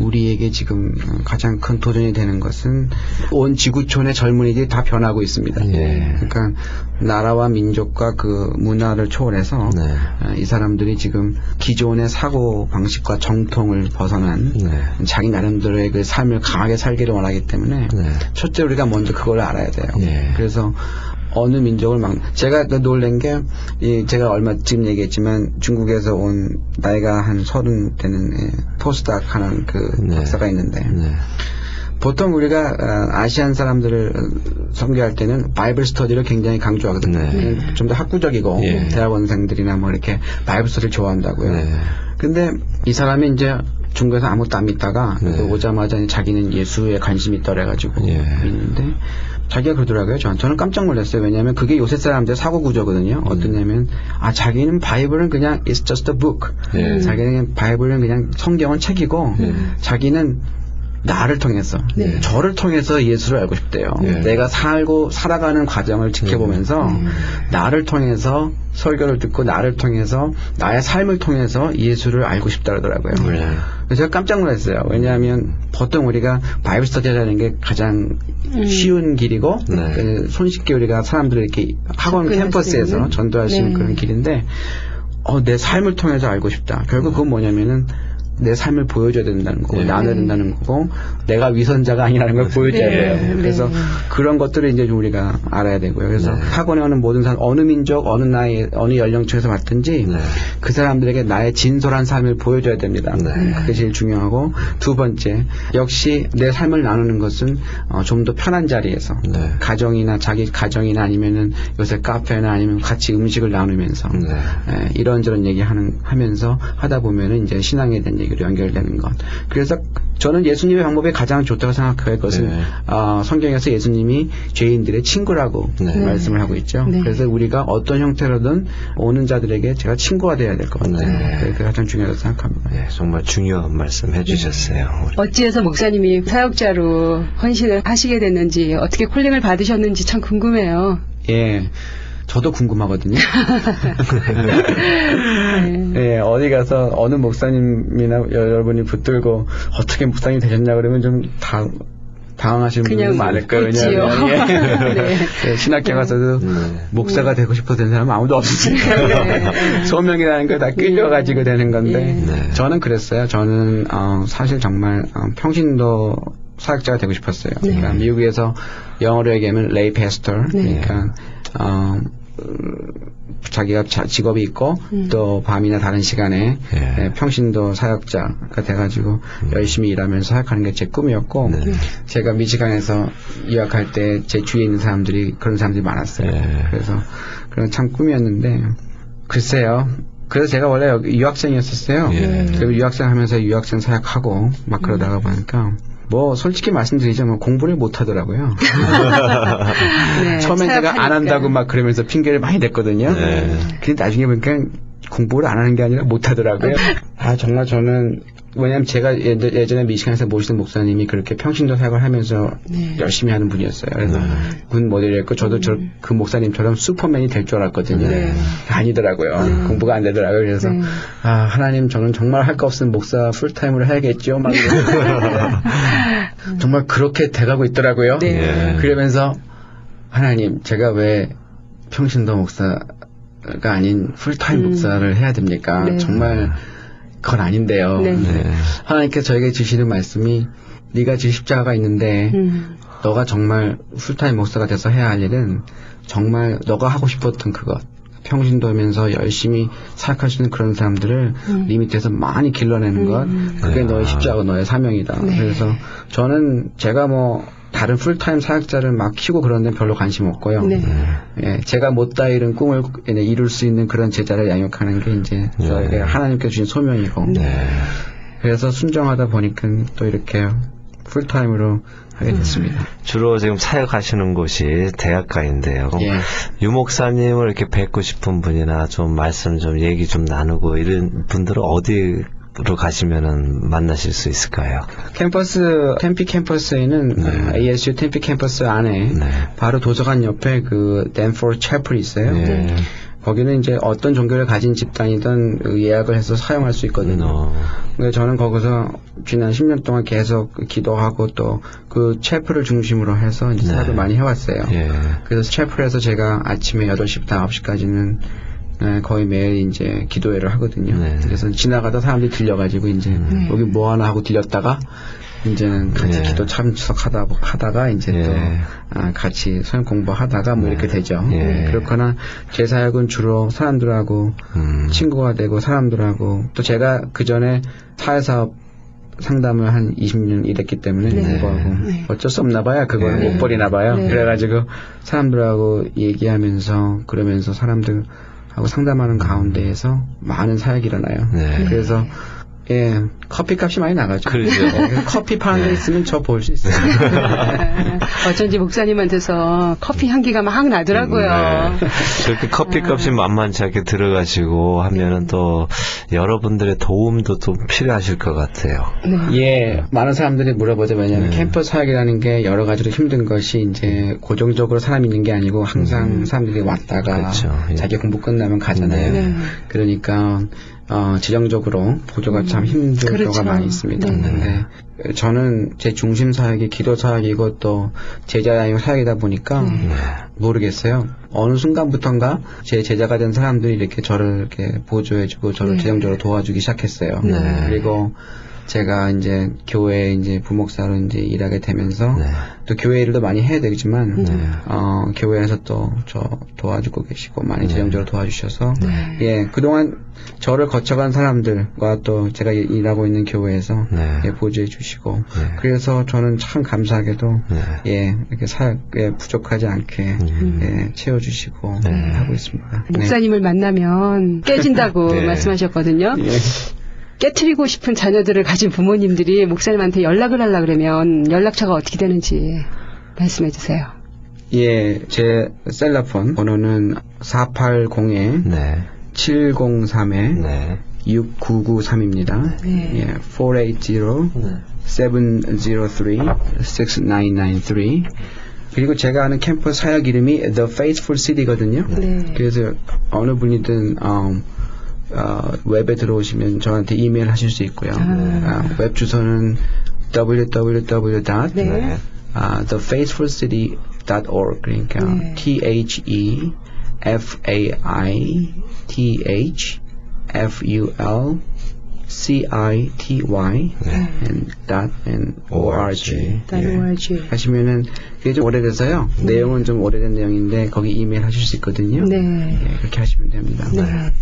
우리에게 지금 가장 큰 도전이 되는 것은 온 지구촌의 젊은이들이 다 변하고 있습니다. 예. 그러니까 나라와 민족과 그 문화를 초월해서 네. 어, 이 사람들이 지금 기존의 사고 방식과 정통 을 벗어난 네. 자기 나름대로의 그 삶을 강하게 살기를 원하기 때문에 네. 첫째 우리가 먼저 그걸 알아야 돼요. 예. 그래서 어느 민족을 막 제가 그 놀란 게 이 제가 얼마 지금 얘기했지만 중국에서 온 나이가 한 서른 되는 예, postdoc 하는 그 네. 박사가 있는데 네. 보통 우리가 어, Asian 사람들을 어, 선교할 때는 Bible study를 굉장히 강조하거든요. 네. 좀더 학구적이고 예. 대학원생들이나 뭐 이렇게 Bible study를 좋아한다고요. 네. 근데 이 사람이 이제 중국에서 아무것도 안 믿다가 네. 그 오자마자 자기는 예수에 관심이 있더래 가지고 예. 믿는데 자기가 그러더라고요. 전 저는 깜짝 놀랐어요. 왜냐하면 그게 요새 사람들의 사고 구조거든요. 어떠냐면 아 자기는 바이블은 그냥 it's just a book. 예. 자기는 바이블은 그냥 성경은 책이고 자기는 나를 통해서 네. 저를 통해서 예수를 알고 싶대요. 네. 내가 살고 살아가는 과정을 지켜보면서 나를 통해서 설교를 듣고 나를 통해서 나의 삶을 통해서 예수를 알고 싶다 그러더라고요. 네. 그래서 제가 깜짝 놀랐어요. 왜냐하면 보통 우리가 바이블 스터디 하는 게 가장 쉬운 길이고 네. 그 손쉽게 우리가 사람들을 이렇게 학원 캠퍼스에서? 전도할 수 있는 네. 그런 길인데 어, 내 삶을 통해서 알고 싶다. 결국 그건 뭐냐면은 내 삶을 보여줘야 된다는 거고 네. 나눠야 된다는 거고 내가 위선자가 아니라는 걸 보여줘야 네. 돼요. 네. 그래서 그런 것들을 이제 좀 우리가 알아야 되고요. 그래서 네. 학원에 오는 모든 사람 어느 민족 어느 나이 어느 연령층에서 왔든지 네. 그 사람들에게 나의 진솔한 삶을 보여줘야 됩니다. 네. 그게 제일 중요하고 두 번째 역시 내 삶을 나누는 것은 어, 좀 더 편한 자리에서 네. 가정이나 자기 가정이나 아니면은 요새 카페나 아니면 같이 음식을 나누면서 네. 에, 이런저런 얘기하는 하면서 하다 보면은 이제 신앙에 대한 얘기 로 연결되는 것. 그래서 저는 예수님의 방법이 가장 좋다고 생각해요. 그것은 네. 어, 성경에서 예수님이 죄인들의 친구라고 네. 말씀을 하고 있죠. 네. 그래서 우리가 어떤 형태로든 오는 자들에게 제가 친구가 돼야 될 것 같아요. 네. 그게 가장 중요하다고 생각합니다. 네, 정말 중요한 말씀 해주셨어요. 어찌해서 목사님이 사역자로 헌신을 하시게 됐는지 어떻게 콜링을 받으셨는지 참 궁금해요. 예. 저도 궁금하거든요. 네. 예, 어디 가서 어느 목사님이나 여러분이 붙들고 어떻게 목사님 되셨냐 그러면 좀 다, 당황하시는 분들 그냥 많을 거예요. 왜냐하면 예. 네. 예, 신학교 가서도 네. 목사가 되고 싶어서 된 사람은 아무도 없으니까 네. 소명이라는 걸 다 끌려가지고 되는 건데 네. 저는 그랬어요. 저는 어, 사실 정말 어, 평신도 사역자가 되고 싶었어요. 네. 그러니까 미국에서 영어로 얘기하면 레이 패스터 네. 그러니까 어, 자기가 자- 직업이 있고 음. 또 밤이나 다른 시간에 예. 예, 평신도 사역자가 돼가지고 열심히 일하면서 사역하는 게 제 꿈이었고 네. 제가 미치간에서 유학할 때 제 주위에 있는 사람들이 그런 사람들이 많았어요. 예. 그래서 그런 참 꿈이었는데 글쎄요. 그래서 제가 원래 여기 유학생이었었어요. 예. 그리고 유학생 하면서 유학생 사역하고 막 그러다가 보니까 뭐 솔직히 말씀드리자면 공부를 못 하더라고요. 네, 처음엔 제가 안. 한다고 막 그러면서 핑계를 많이 댔거든요. 네. 근데 나중에 보니까 공부를 안 하는 게 아니라 못 하더라고요. 아 정말 저는 왜냐면 제가 예전- 예전에 미시간에서 모시던 목사님이 그렇게 평신도 사역을 하면서 네. 열심히 하는 분이었어요. 그래서 군 모델이었고 저도 저, 그 목사님처럼 슈퍼맨이 될 줄 알았거든요. 네. 아니더라고요. 공부가 안 되더라고요. 그래서 네. 아 하나님 저는 정말 할 거 없으면 목사 풀타임으로 해야겠죠. 막 이러면서 정말 그렇게 돼가고 있더라고요. 네. 예. 그러면서 하나님 제가 왜 평신도 목사가 아닌 풀타임 음. 목사를 해야 됩니까? 네. 정말 그건 아닌데요. 네. 네. 하나님께서 저에게 주시는 말씀이 네가 지 십자가가 있는데 음. 너가 정말 풀타임 목사가 돼서 해야 할 일은 정말 너가 하고 싶었던 그것 평신도면서 열심히 사역할 수 있는 그런 사람들을 음. 네 밑에서 많이 길러내는 것 그게 네. 너의 십자가 너의 사명이다 네. 그래서 저는 제가 뭐 다른 풀타임 사역자를 막 키우고 그런 데는 별로 관심 없고요 네. 예, 제가 못다 이룬 꿈을 이룰 수 있는 그런 제자를 양육하는 게 이제 저에게 하나님께서 주신 소명이고 네. 그래서 순정하다 보니까 또 이렇게 풀타임으로 하게 됐습니다. 주로 지금 사역하시는 곳이 대학가인데요. 예. 유 목사님을 이렇게 뵙고 싶은 분이나 좀 말씀 좀 얘기 좀 나누고 이런 분들은 어디 로 가시면은 만나실 수 있을까요? 캠퍼스 템피 캠퍼스에는 네. 어, ASU 템피 캠퍼스 안에 네. 바로 도서관 옆에 그 댄포 채플이 있어요. 예. 거기는 이제 어떤 종교를 가진 집단이든 그 예약을 해서 사용할 수 있거든요. 어, 근데 저는 거기서 지난 10년 동안 계속 기도하고 또 그 채플을 중심으로 해서 이제 네. 사역을 많이 해왔어요. 예. 그래서 채플에서 제가 아침에 8시부터 9시까지는 네, 거의 매일 이제 기도회를 하거든요. 네. 그래서 지나가다 사람들이 들려가지고 이제 여기 뭐 하나 하고 들렸다가 이제는 같이 네. 기도 참석하다 하다가 이제 예. 또 아, 같이 소형 공부하다가 뭐 네. 이렇게 되죠. 예. 그렇거나 제 사역은 주로 사람들하고 음. 친구가 되고 사람들하고 또 제가 그 전에 사회사업 상담을 한 20년 일했기 때문에 네. 그거하고 네. 어쩔 수 없나 봐요. 그거는 네. 못 버리나 봐요. 네. 그래가지고 사람들하고 얘기하면서 그러면서 사람들 하고 상담하는 가운데에서 많은 사역이 일어나요. 네. 그래서 예 커피 값이 많이 나가죠. 그러죠. 네, 커피 파는 데 있으면 저 볼 수 있어요. 어쩐지 목사님한테서 커피 향기가 막 나더라고요. 네. 그렇게 커피 값이 만만치 않게 들어가시고 하면은 또 여러분들의 도움도 좀 필요하실 것 같아요. 네. 예, 많은 사람들이 물어보죠. 왜냐하면 네. 캠퍼스 사역이라는 게 여러 가지로 힘든 것이 이제 고정적으로 사람이 있는 게 아니고 항상 사람들이 왔다가 그렇죠. 예. 자기 공부 끝나면 가잖아요. 네. 그러니까 어, 지정적으로 보조가 참 힘들 그렇죠. 때가 많이 있습니다. 네. 근데 저는 제 중심 사역이 기도 사역이고 또 제자 사역이다 보니까 네. 모르겠어요. 어느 순간부턴가 제 제자가 된 사람들이 이렇게 저를 이렇게 보조해주고 저를 네. 재정적으로 도와주기 시작했어요. 네. 그리고 제가 이제 교회에 이제 부목사로 이제 일하게 되면서 네. 또 교회 일도 많이 해야 되지만 네. 어, 교회에서 또 저 도와주고 계시고 많이 재정적으로 도와주셔서 네. 예 그동안 저를 거쳐간 사람들과 또 제가 일- 일하고 있는 교회에서 네. 예, 보조해 주시고 네. 그래서 저는 참 감사하게도 네. 예 이렇게 사역에 부족하지 않게 음. 예, 채워주시고 네. 하고 있습니다. 목사님을 만나면 깨진다고 네. 말씀하셨거든요. 네. 예. 깨트리고 싶은 자녀들을 가진 부모님들이 목사님한테 연락을 하려 그러면 연락처가 어떻게 되는지 말씀해 주세요. 예, 제 셀러폰 번호는 480에 네. 703에 네. 6993입니다. 네. 예, 480 네. 703 6993 그리고 제가 아는 캠퍼스 사역 이름이 The Faithful City거든요. 네. 그래서 어느 분이든 어, 어, 웹에 들어오시면 저한테 이메일 하실 수 있고요. 아. 아, 웹 주소는 www. 네. 아, thefaithfulcity.org 그러니까 네. T H E F A I T H F U L C I T Y and dot and O R G WRG. 하시면은 그게 좀 오래돼서요. 내용은 좀 오래된 내용인데 거기 이메일 하실 수 있거든요. 네. 예, 그렇게 하시면 됩니다. 네.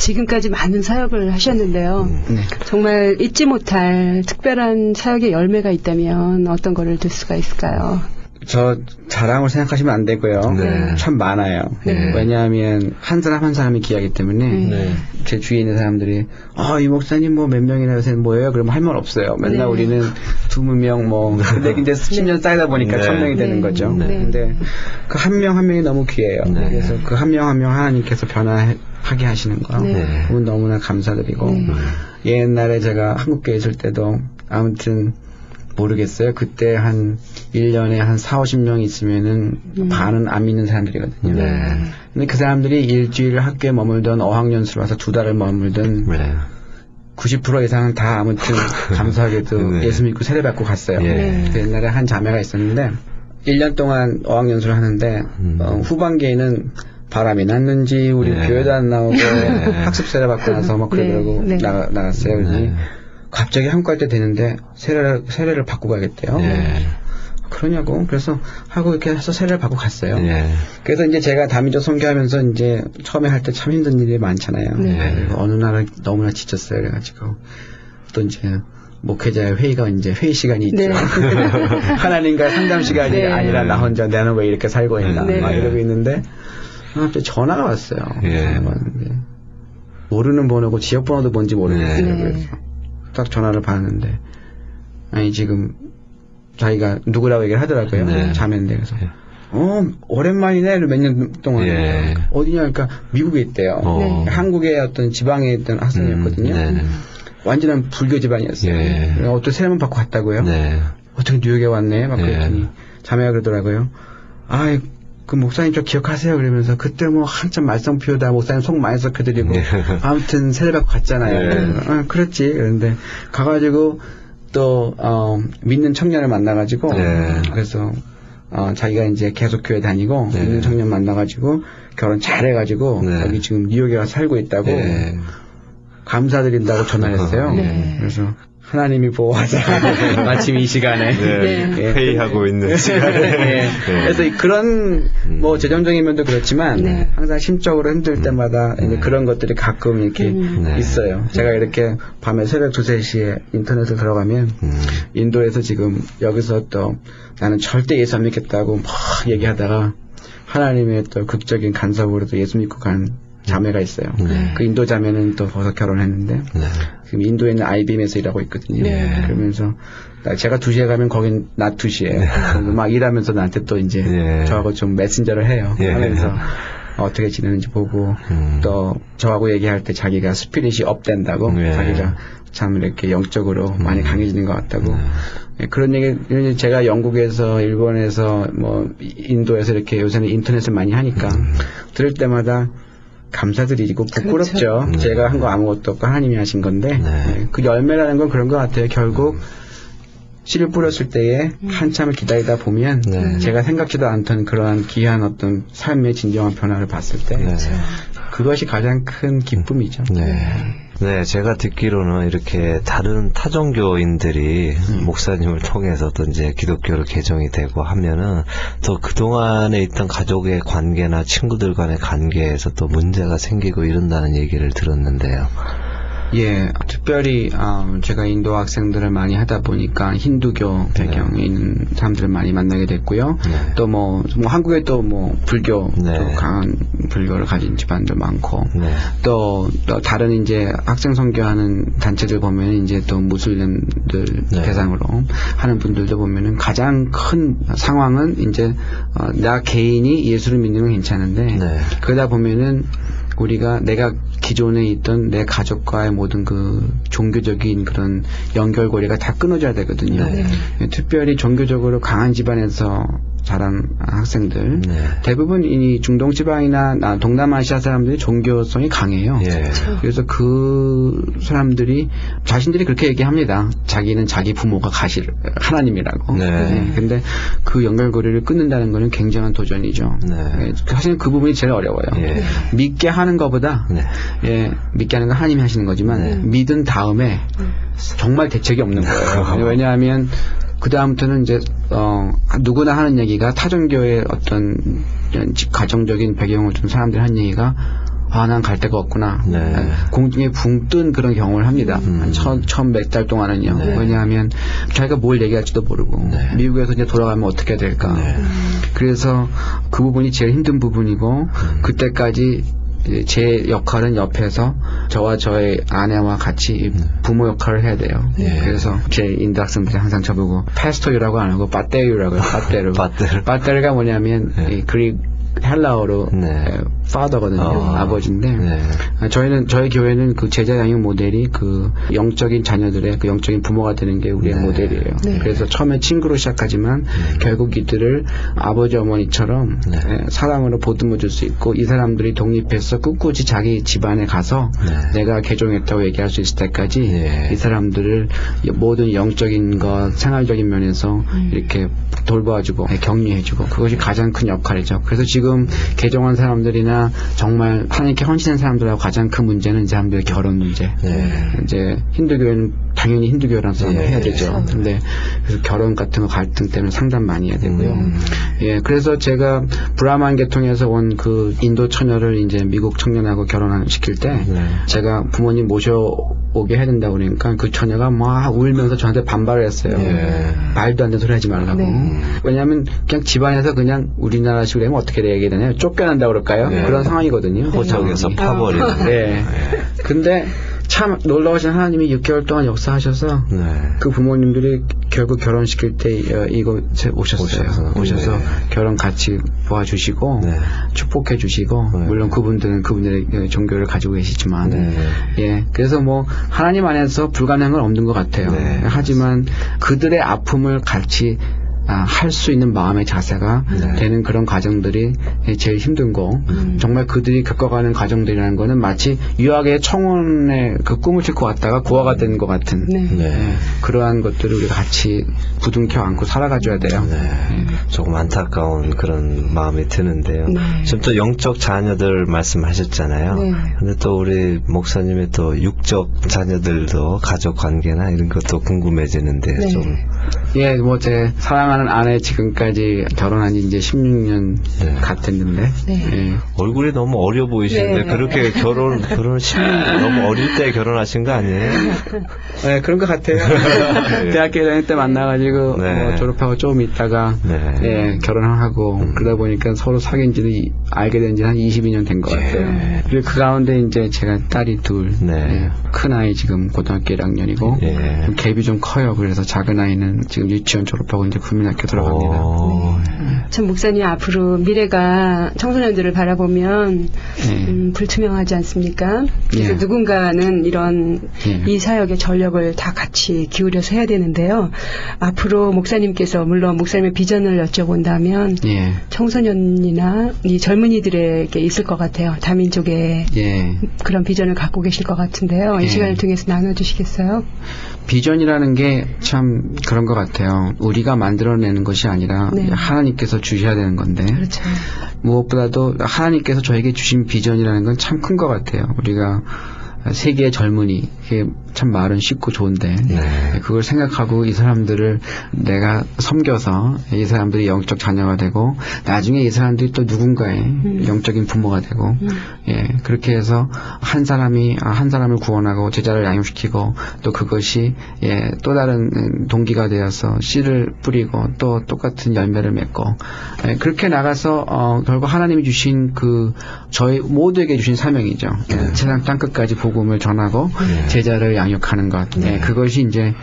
지금까지 많은 사역을 하셨는데요. 네. 정말 잊지 못할 특별한 사역의 열매가 있다면 어떤 거를 들 수가 있을까요? 저 자랑을 생각하시면 안 되고요. 네. 참 많아요. 네. 왜냐하면 한 사람 한 사람이 귀하기 때문에 네. 제 주위에 있는 사람들이 아, 이 목사님 뭐 몇 명이나 요새 뭐예요? 그러면 할 말 없어요. 맨날 네. 우리는 두무 명 뭐. 근데 이제 10년 쌓이다 보니까 네. 천 명이 되는 네. 거죠. 네. 근데 그 한명한 명이 너무 귀해요. 네. 그래서 그 한 명 한 명 하나님께서 변화하게 하시는 거. 네. 네. 그건 너무나 감사드리고 네. 옛날에 제가 한국교회 있을 때도 아무튼 모르겠어요. 그때 한 1년에 한 4, 50명 있으면은 반은 안 믿는 사람들이거든요. 네. 근데 그 사람들이 일주일 학교에 머물던 어학연수를 와서 두 달을 머물던 네. 90% 이상은 다 아무튼 감사하게도 네. 예수 믿고 세례 받고 갔어요. 예. 그 옛날에 한 자매가 있었는데 1년 동안 어학연수를 하는데 음. 어, 후반기에는 바람이 났는지 우리 네. 교회도 안 나오고 학습 세례 받고 나서 막 네. 그러고 네. 나가, 나갔어요. 네. 갑자기 한국 갈때 되는데 세례를 세례를 받고 가겠대요. 예. 그러냐고 그래서 하고 이렇게 해서 세례를 받고 갔어요. 예. 그래서 이제 제가 다민족 선교하면서 이제 처음에 할 때 참 힘든 일이 많잖아요. 네. 그리고 어느 날은 너무나 지쳤어요. 그래가지고 또 이제 목회자의 회의가 이제 회의 시간이 있죠. 네. 하나님과 상담 시간이 네. 아니라 나 혼자 나는 왜 이렇게 살고 있나 네. 막 이러고 있는데 갑자기 전화가 왔어요. 예. 모르는 번호고 지역 번호도 뭔지 모르겠어요. 네. 그래서 딱 전화를 받았는데 아니 지금 자기가 누구라고 얘기를 하더라고요. 네. 자매인데 그래서 예. 어 오랜만이네 몇 년 동안 예. 어디냐 그러니까 미국에 있대요. 어. 한국의 어떤 지방에 있던 학생이었거든요. 음, 네. 완전한 불교 집안이었어요. 예. 어떤 세례만 받고 갔다고요. 네. 어떻게 뉴욕에 왔네? 막 예. 그랬더니 자매가 그러더라고요. 아, 그 목사님 저 기억하세요? 그러면서 그때 뭐 한참 말썽 피우다 목사님 속 많이 섞여드리고 예. 아무튼 세례 받고 갔잖아요. 예. 그래서, 아, 그렇지. 그런데 가가지고 또 어, 믿는 청년을 만나가지고 네. 그래서 어, 자기가 이제 계속 교회 다니고 네. 믿는 청년 만나가지고 결혼 잘해가지고 네. 여기 지금 뉴욕에 와서 살고 있다고 예. 감사드린다고 전화를 했어요. 네. 그래서 하나님이 보호하자. 마침 이 시간에. 네. 예. 회의하고 있는 시간에. 예. 네. 그래서 이 그런 음. 뭐 재정적인 면도 그렇지만 네. 항상 심적으로 힘들 때마다 이제 네. 그런 것들이 가끔 이렇게 네. 있어요. 제가 이렇게 밤에 새벽 2, 3시에 인터넷을 들어가면 음. 인도에서 지금 여기서 또 나는 절대 예수 안 믿겠다고 막 얘기하다가 하나님의 또 극적인 간섭으로 도 예수 믿고 간 자매가 있어요. 네. 그 인도 자매는 또 벌써 결혼했는데 네. 지금 인도에 있는 IBM에서 일하고 있거든요. 네. 그러면서 나- 제가 2시에 가면 거긴 낮 2시에 막 일하면서 나한테 또 이제 네. 저하고 좀 메신저를 해요. 예. 하면서 어떻게 지내는지 보고 음. 또 저하고 얘기할 때 자기가 스피릿이 업된다고 네. 자기가 참 이렇게 영적으로 많이 강해지는 것 같다고 네. 예, 그런 얘기 제가 영국에서 일본에서 뭐 인도에서 이렇게 요새는 인터넷을 많이 하니까 음. 들을 때마다 감사드리고 부끄럽죠. 그렇죠. 제가 한 거 아무것도 없고 하나님이 하신 건데 네. 예, 그 열매라는 건 그런 것 같아요. 결국 씨를 뿌렸을 때에 한참을 기다리다 보면 네. 제가 생각지도 않던 그러한 귀한 어떤 삶의 진정한 변화를 봤을 때 네. 그것이 가장 큰 기쁨이죠. 네. 네, 제가 듣기로는 이렇게 다른 타종교인들이 음. 목사님을 통해서 또 이제 기독교를 개정이 되고 하면은 또 그동안에 있던 가족의 관계나 친구들 간의 관계에서 또 문제가 생기고 이런다는 얘기를 들었는데요. 예, 특별히 어, 제가 인도 학생들을 많이 하다 보니까 힌두교 배경에 있는 사람들을 많이 만나게 됐고요. 네. 또뭐 한국에 또뭐 불교 네. 또 강한 불교를 가진 집안들 많고 네. 또, 또 다른 이제 학생 선교하는 단체들 보면 이제 또 무슬림들 네. 대상으로 하는 분들도 보면은 가장 큰 상황은 이제 어, 나 개인이 예수를 믿는 건 괜찮은데 네. 그러다 보면은 우리가 내가 기존에 있던 내 가족과의 모든 그 종교적인 그런 연결고리가 다 끊어져야 되거든요. 네. 특별히 종교적으로 강한 집안에서 자란 학생들 네. 대부분 이 중동 지방이나 나- 동남아시아 사람들이 종교성이 강해요. 예. 그래서 그 사람들이 자신들이 그렇게 얘기합니다. 자기는 자기 부모가 가실 하나님이라고. 네. 근데 그 연결고리를 끊는다는 것은 굉장한 도전이죠. 네. 예, 사실 그 부분이 제일 어려워요. 예. 믿게 하는 것보다 네. 예, 믿게 하는 건 하나님이 하시는 거지만 네. 믿은 다음에 정말 대책이 없는 거예요. 왜냐하면 그 다음부터는 이제 어 누구나 하는 얘기가 타종교의 어떤 집 가정적인 배경을 둔 사람들이 하는 얘기가 아, 난 갈 데가 없구나. 네. 공중에 붕 뜬 그런 경험을 합니다. 음. 한 처음, 처음 몇 달 동안은요. 네. 왜냐하면 자기가 뭘 얘기할지도 모르고 네. 미국에서 이제 돌아가면 어떻게 될까. 네. 그래서 그 부분이 제일 힘든 부분이고 음. 그때까지 이 제제 역할은 옆에서 저와 저의 아내와 같이 부모 역할을 해야 돼요. 음. 예. 그래서 제 인도 학생들이 항상 저보고 패스토유라고 안 하고 빠떼유라고 해요. 빠떼루. 빠떼루. 빠떼루가 뭐냐면 네. 이 그릭 헬라어로 네. 파더거든요. 어. 아버지인데 네. 아, 저희는 저희 교회는 그 제자 양육 모델이 그 영적인 자녀들의 그 영적인 부모가 되는 게 우리의 네. 모델이에요. 네. 그래서 처음에 친구로 시작하지만 결국 이들을 아버지 어머니처럼 네. 예, 사랑으로 보듬어 줄 수 있고 이 사람들이 독립해서 꿋꿋이 자기 집안에 가서 네. 내가 개종했다고 얘기할 수 있을 때까지 네. 이 사람들을 모든 영적인 것 생활적인 면에서 이렇게 돌봐주고 예, 격려해주고 그것이 가장 큰 역할이죠. 그래서 지금 개종한 사람들이나 정말 하나님께 헌신한 사람들하고 가장 큰 문제는 이 사람들의 결혼 문제. 네. 이제 힌두교는 당연히 힌두교라서 예. 해야 되죠. 근데 그래서 결혼 같은 거 갈등 때문에 상담 많이 해야 되고요. 음. 예, 그래서 제가 브라만 계통에서 온 그 인도 처녀를 이제 미국 청년하고 결혼시킬 때 네. 제가 부모님 모셔 오게 해야 된다고 그러니까 그 처녀가 막 울면서 저한테 반발을 했어요. 예. 말도 안 되는 소리 하지 말라고. 네. 왜냐하면 그냥 집안에서 그냥 우리나라식으로 하면 어떻게 얘기해야 되나요? 쫓겨난다고 그럴까요? 네. 그런 상황이거든요. 호적에서 상황이. 파버리는. 네. 근데 참 놀라우신 하나님이 6개월 동안 역사하셔서 네. 그 부모님들이 결국 결혼시킬 때 어, 이곳에 오셨어요. 오셔서, 오셔서 네. 결혼 같이 도와주시고 네. 축복해 주시고 네. 물론 그분들은 그분들의 종교를 가지고 계시지만 네. 예 그래서 뭐 하나님 안에서 불가능한 건 없는 것 같아요. 네. 하지만 그들의 아픔을 같이 아, 할 수 있는 마음의 자세가 네. 되는 그런 과정들이 제일 힘든 거 음. 정말 그들이 겪어가는 과정들이라는 거는 마치 유학의 청혼의 그 꿈을 싣고 왔다가 고아가 된 것 같은 네. 네. 예, 그러한 것들을 우리가 같이 부둥켜 안고 살아가줘야 돼요. 네. 조금 안타까운 그런 마음이 드는데요. 네. 지금 또 영적 자녀들 말씀하셨잖아요. 네. 근데 또 우리 목사님의 또 육적 자녀들도 가족 관계나 이런 것도 궁금해지는데 네. 좀 예, 뭐 제 사랑하는 아내 지금까지 결혼한 지 이제 16년 네. 같았는데 네. 예. 얼굴이 너무 어려 보이시는데 네. 그렇게 결혼 결혼 10년 너무 어릴 때 결혼하신 거 아니에요? 네, 그런 것 같아요. 대학교 다닐 때 만나가지고 네. 뭐 졸업하고 조금 있다가 네. 예, 결혼을 하고 음. 그러다 보니까 서로 사귄 지는 이- 알게 된 지 한 22년 된 것 같아요. 예. 그리고 그 가운데 이제 제가 딸이 둘, 네. 예, 큰 아이 지금 고등학교 1학년이고 예. 좀 갭이 좀 커요. 그래서 작은 아이는 지금 유치원 졸업하고 이제 국민 학교 들어갑니다. 오. 참 목사님 앞으로 미래가 청소년들을 바라보면 예. 음, 불투명하지 않습니까? 그래서 예. 누군가는 이런 예. 이 사역에 전력을 다 같이 기울여서 해야 되는데요. 앞으로 목사님께서 물론 목사님의 비전을 여쭤본다면 예. 청소년이나 이 젊은이들에게 있을 것 같아요. 다민족의 예. 그런 비전을 갖고 계실 것 같은데요. 이 예. 시간을 통해서 나눠주시겠어요? 비전이라는 게 참 그런 것 같아요. 우리가 만들어 내는 것이 아니라 네. 하나님께서 주셔야 되는 건데 그렇죠. 무엇보다도 하나님께서 저에게 주신 비전이라는 건 참 큰 것 같아요. 우리가 세계의 젊은이 참 말은 쉽고 좋은데 네. 그걸 생각하고 이 사람들을 내가 섬겨서 이 사람들이 영적 자녀가 되고 나중에 이 사람들이 또 누군가의 영적인 부모가 되고 예 그렇게 해서 한 사람이 아, 한 사람을 구원하고 제자를 양육시키고 또 그것이 예 또 다른 음, 동기가 되어서 씨를 뿌리고 또 똑같은 열매를 맺고 예, 그렇게 나가서 어, 결국 하나님이 주신 그 저희 모두에게 주신 사명이죠. 예, 세상 땅 끝까지 복음을 전하고 제자를 양 육하는 것. 예, 그것이 이제 예,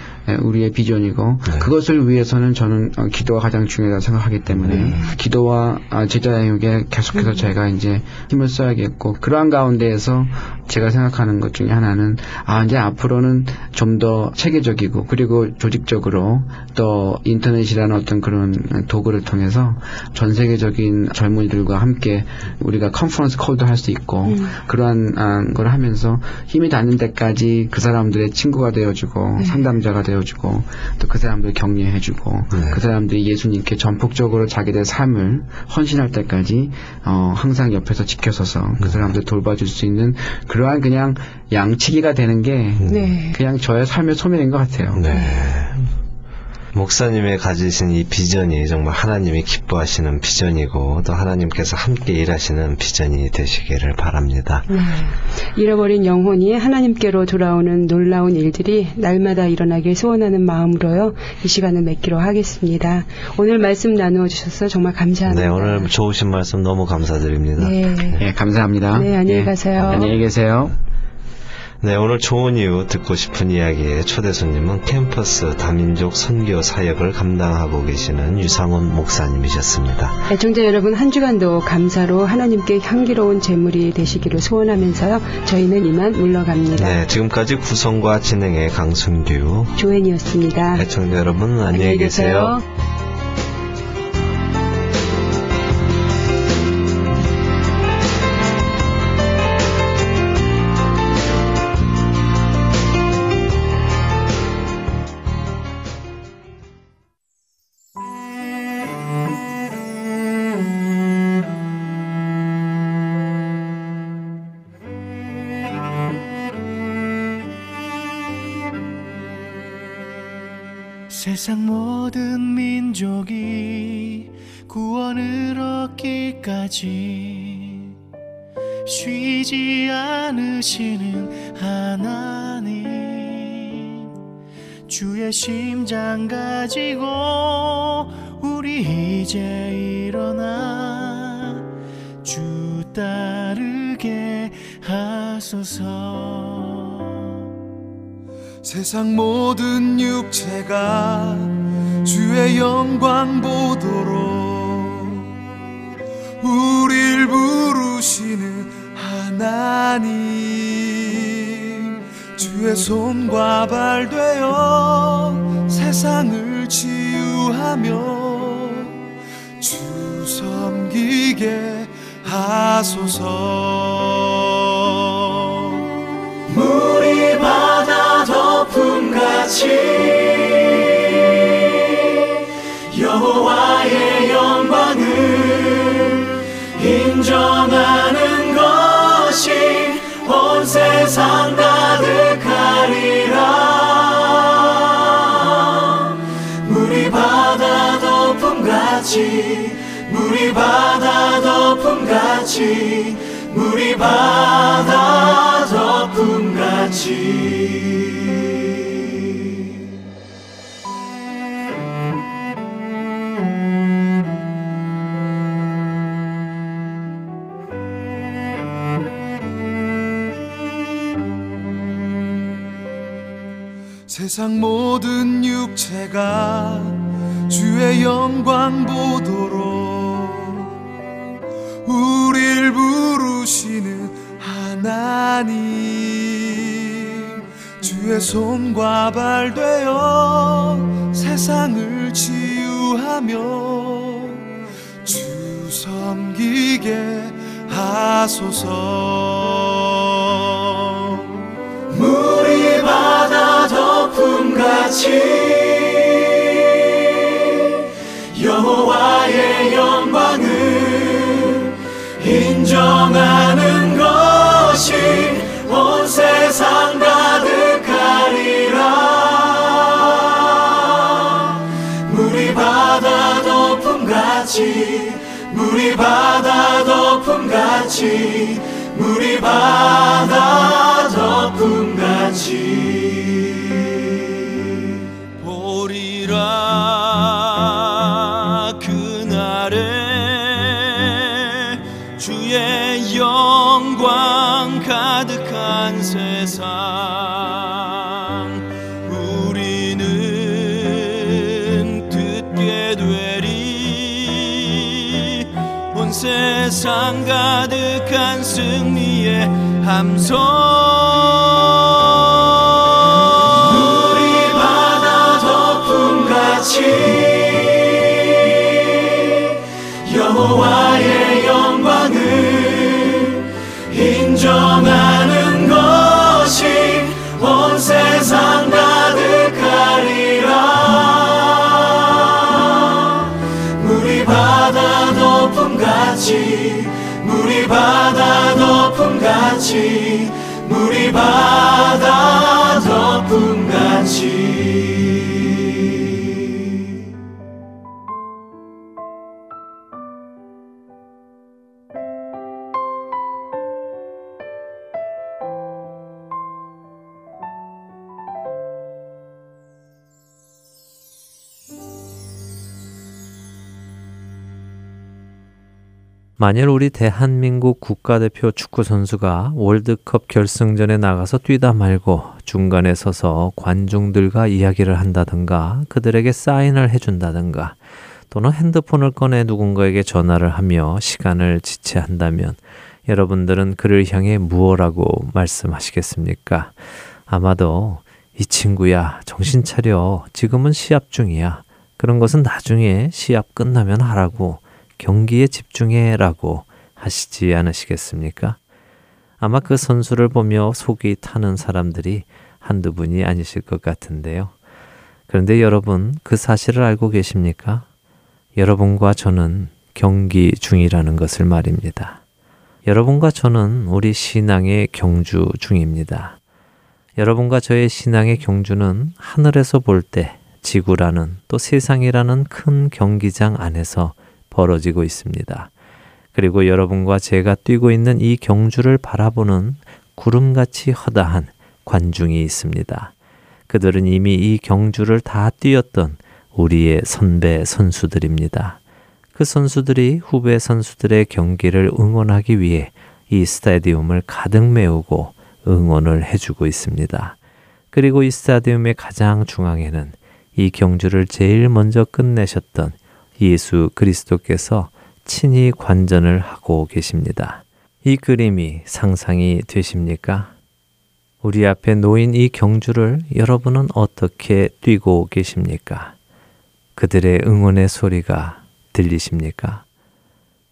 우리의 비전이고 그것을 위해서는 저는 어, 기도가 가장 중요하다고 생각하기 때문에 기도와 아, 제자 양육에 계속해서 제가 이제 힘을 써야겠고 그러한 가운데에서 제가 생각하는 것 중에 하나는 아 이제 앞으로는 좀 더 체계적이고 그리고 조직적으로 또 인터넷이라는 어떤 그런 도구를 통해서 전 세계적인 젊은이들과 함께 우리가 컨퍼런스 콜도 할 수 있고 그러한 아, 걸 하면서 힘이 닿는 데까지 그 사람들의 친구가 되어주고 상담자가 되어 주고 또 그 사람들 격려해주고 네. 그 사람들이 예수님께 전폭적으로 자기들의 삶을 헌신할 때까지 어, 항상 옆에서 지켜서서 그 사람들 돌봐줄 수 있는 그러한 그냥 양치기가 되는 게 네. 그냥 저의 삶의 소명인 것 같아요. 네. 목사님의 가지신 이 비전이 정말 하나님이 기뻐하시는 비전이고 또 하나님께서 함께 일하시는 비전이 되시기를 바랍니다. 네. 잃어버린 영혼이 하나님께로 돌아오는 놀라운 일들이 날마다 일어나길 소원하는 마음으로요. 이 시간을 맺기로 하겠습니다. 오늘 말씀 나누어 주셔서 정말 감사합니다. 네, 오늘 좋으신 말씀 너무 감사드립니다. 네. 예, 감사합니다. 네, 안녕히 예, 가세요. 안녕히 계세요. 네, 오늘 좋은 이유 듣고 싶은 이야기의 초대 손님은 캠퍼스 다민족 선교 사역을 감당하고 계시는 유상훈 목사님이셨습니다. 애청자 여러분 한 주간도 감사로 하나님께 향기로운 제물이 되시기를 소원하면서요. 저희는 이만 물러갑니다. 네, 지금까지 구성과 진행의 강순규, 조앤이었습니다. 애청자 여러분 안녕히 계세요. 세상 모든 민족이 구원을 얻기까지 쉬지 않으시는 하나님 주의 심장 가지고 우리 이제 일어나 주 따르게 하소서 세상 모든 육체가 주의 영광 보도록 우릴 부르시는 하나님. 주의 손과 발 되어 세상을 치유하며 주 섬기게 하소서 같이 물이 바다 덮음 같이. 세상 모든 육체가 주의 영광 보도록 부르시는 하나님 주의 손과 발 되어 세상을 치유하며 주 섬기게 하소서. 물이 바다 덮음같이 여호와의 영광을 인정하는 것 이 온 세상 가득하리라. 물이 바다 덮음같이 물이 바다 덮음같이 물이 바다 덮음같이 세상 우리는 듣게 되리. 온 세상 가득한 승리의 함성 덮 만일 우리 대한민국 국가대표 축구 선수가 월드컵 결승전에 나가서 뛰다 말고 중간에 서서 관중들과 이야기를 한다든가 그들에게 사인을 해준다든가 또는 핸드폰을 꺼내 누군가에게 전화를 하며 시간을 지체한다면 여러분들은 그를 향해 무엇라고 말씀하시겠습니까? 아마도 이 친구야 정신 차려 지금은 시합 중이야 그런 것은 나중에 시합 끝나면 하라고 경기에 집중해라고 하시지 않으시겠습니까? 아마 그 선수를 보며 속이 타는 사람들이 한두 분이 아니실 것 같은데요. 그런데 여러분, 그 사실을 알고 계십니까? 여러분과 저는 경기 중이라는 것을 말입니다. 여러분과 저는 우리 신앙의 경주 중입니다. 여러분과 저의 신앙의 경주는 하늘에서 볼 때 지구라는 또 세상이라는 큰 경기장 안에서 벌어지고 있습니다. 그리고 여러분과 제가 뛰고 있는 이 경주를 바라보는 구름같이 허다한 관중이 있습니다. 그들은 이미 이 경주를 다 뛰었던 우리의 선배 선수들입니다. 그 선수들이 후배 선수들의 경기를 응원하기 위해 이 스타디움을 가득 메우고 응원을 해주고 있습니다. 그리고 이 스타디움의 가장 중앙에는 이 경주를 제일 먼저 끝내셨던 예수 그리스도께서 친히 관전을 하고 계십니다. 이 그림이 상상이 되십니까? 우리 앞에 놓인 이 경주를 여러분은 어떻게 뛰고 계십니까? 그들의 응원의 소리가 들리십니까?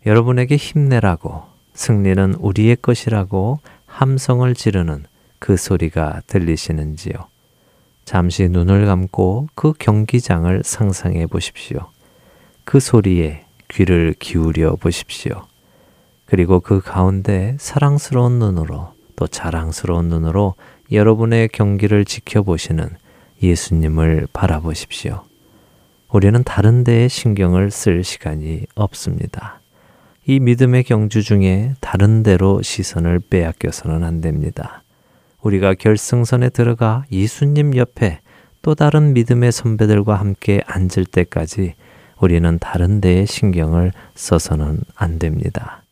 여러분에게 힘내라고 승리는 우리의 것이라고 함성을 지르는 그 소리가 들리시는지요? 잠시 눈을 감고 그 경기장을 상상해 보십시오. 그 소리에 귀를 기울여 보십시오. 그리고 그 가운데 사랑스러운 눈으로 또 자랑스러운 눈으로 여러분의 경기를 지켜보시는 예수님을 바라보십시오. 우리는 다른 데에 신경을 쓸 시간이 없습니다. 이 믿음의 경주 중에 다른 데로 시선을 빼앗겨서는 안 됩니다. 우리가 결승선에 들어가 예수님 옆에 또 다른 믿음의 선배들과 함께 앉을 때까지 우리는 다른 데에 신경을 써서는 안 됩니다.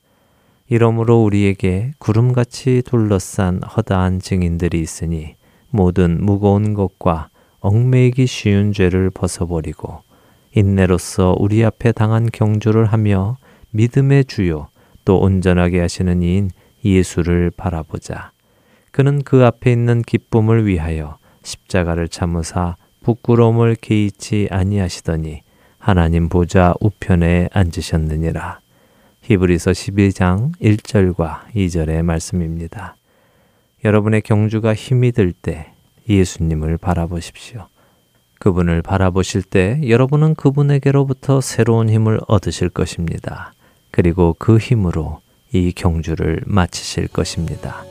이러므로 우리에게 구름같이 둘러싼 허다한 증인들이 있으니 모든 무거운 것과 얽매이기 쉬운 죄를 벗어버리고 인내로서 우리 앞에 당한 경주를 하며 믿음의 주요 또 온전하게 하시는 이인 예수를 바라보자. 그는 그 앞에 있는 기쁨을 위하여 십자가를 참으사 부끄러움을 개의치 아니하시더니 하나님 보좌 우편에 앉으셨느니라. 히브리서 12장 1절과 2절의 말씀입니다. 여러분의 경주가 힘이 들 때 예수님을 바라보십시오. 그분을 바라보실 때 여러분은 그분에게로부터 새로운 힘을 얻으실 것입니다. 그리고 그 힘으로 이 경주를 마치실 것입니다.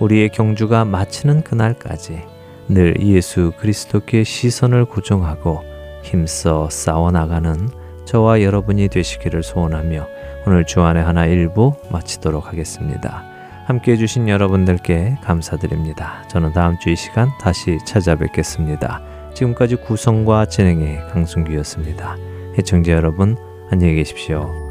우리의 경주가 마치는 그날까지 늘 예수 그리스도께 시선을 고정하고 힘써 싸워나가는 저와 여러분이 되시기를 소원하며 오늘 주안의 하나 일부 마치도록 하겠습니다. 함께 해주신 여러분들께 감사드립니다. 저는 다음 주 이 시간 다시 찾아뵙겠습니다. 지금까지 구성과 진행의 강순기였습니다. 해청자 여러분 안녕히 계십시오.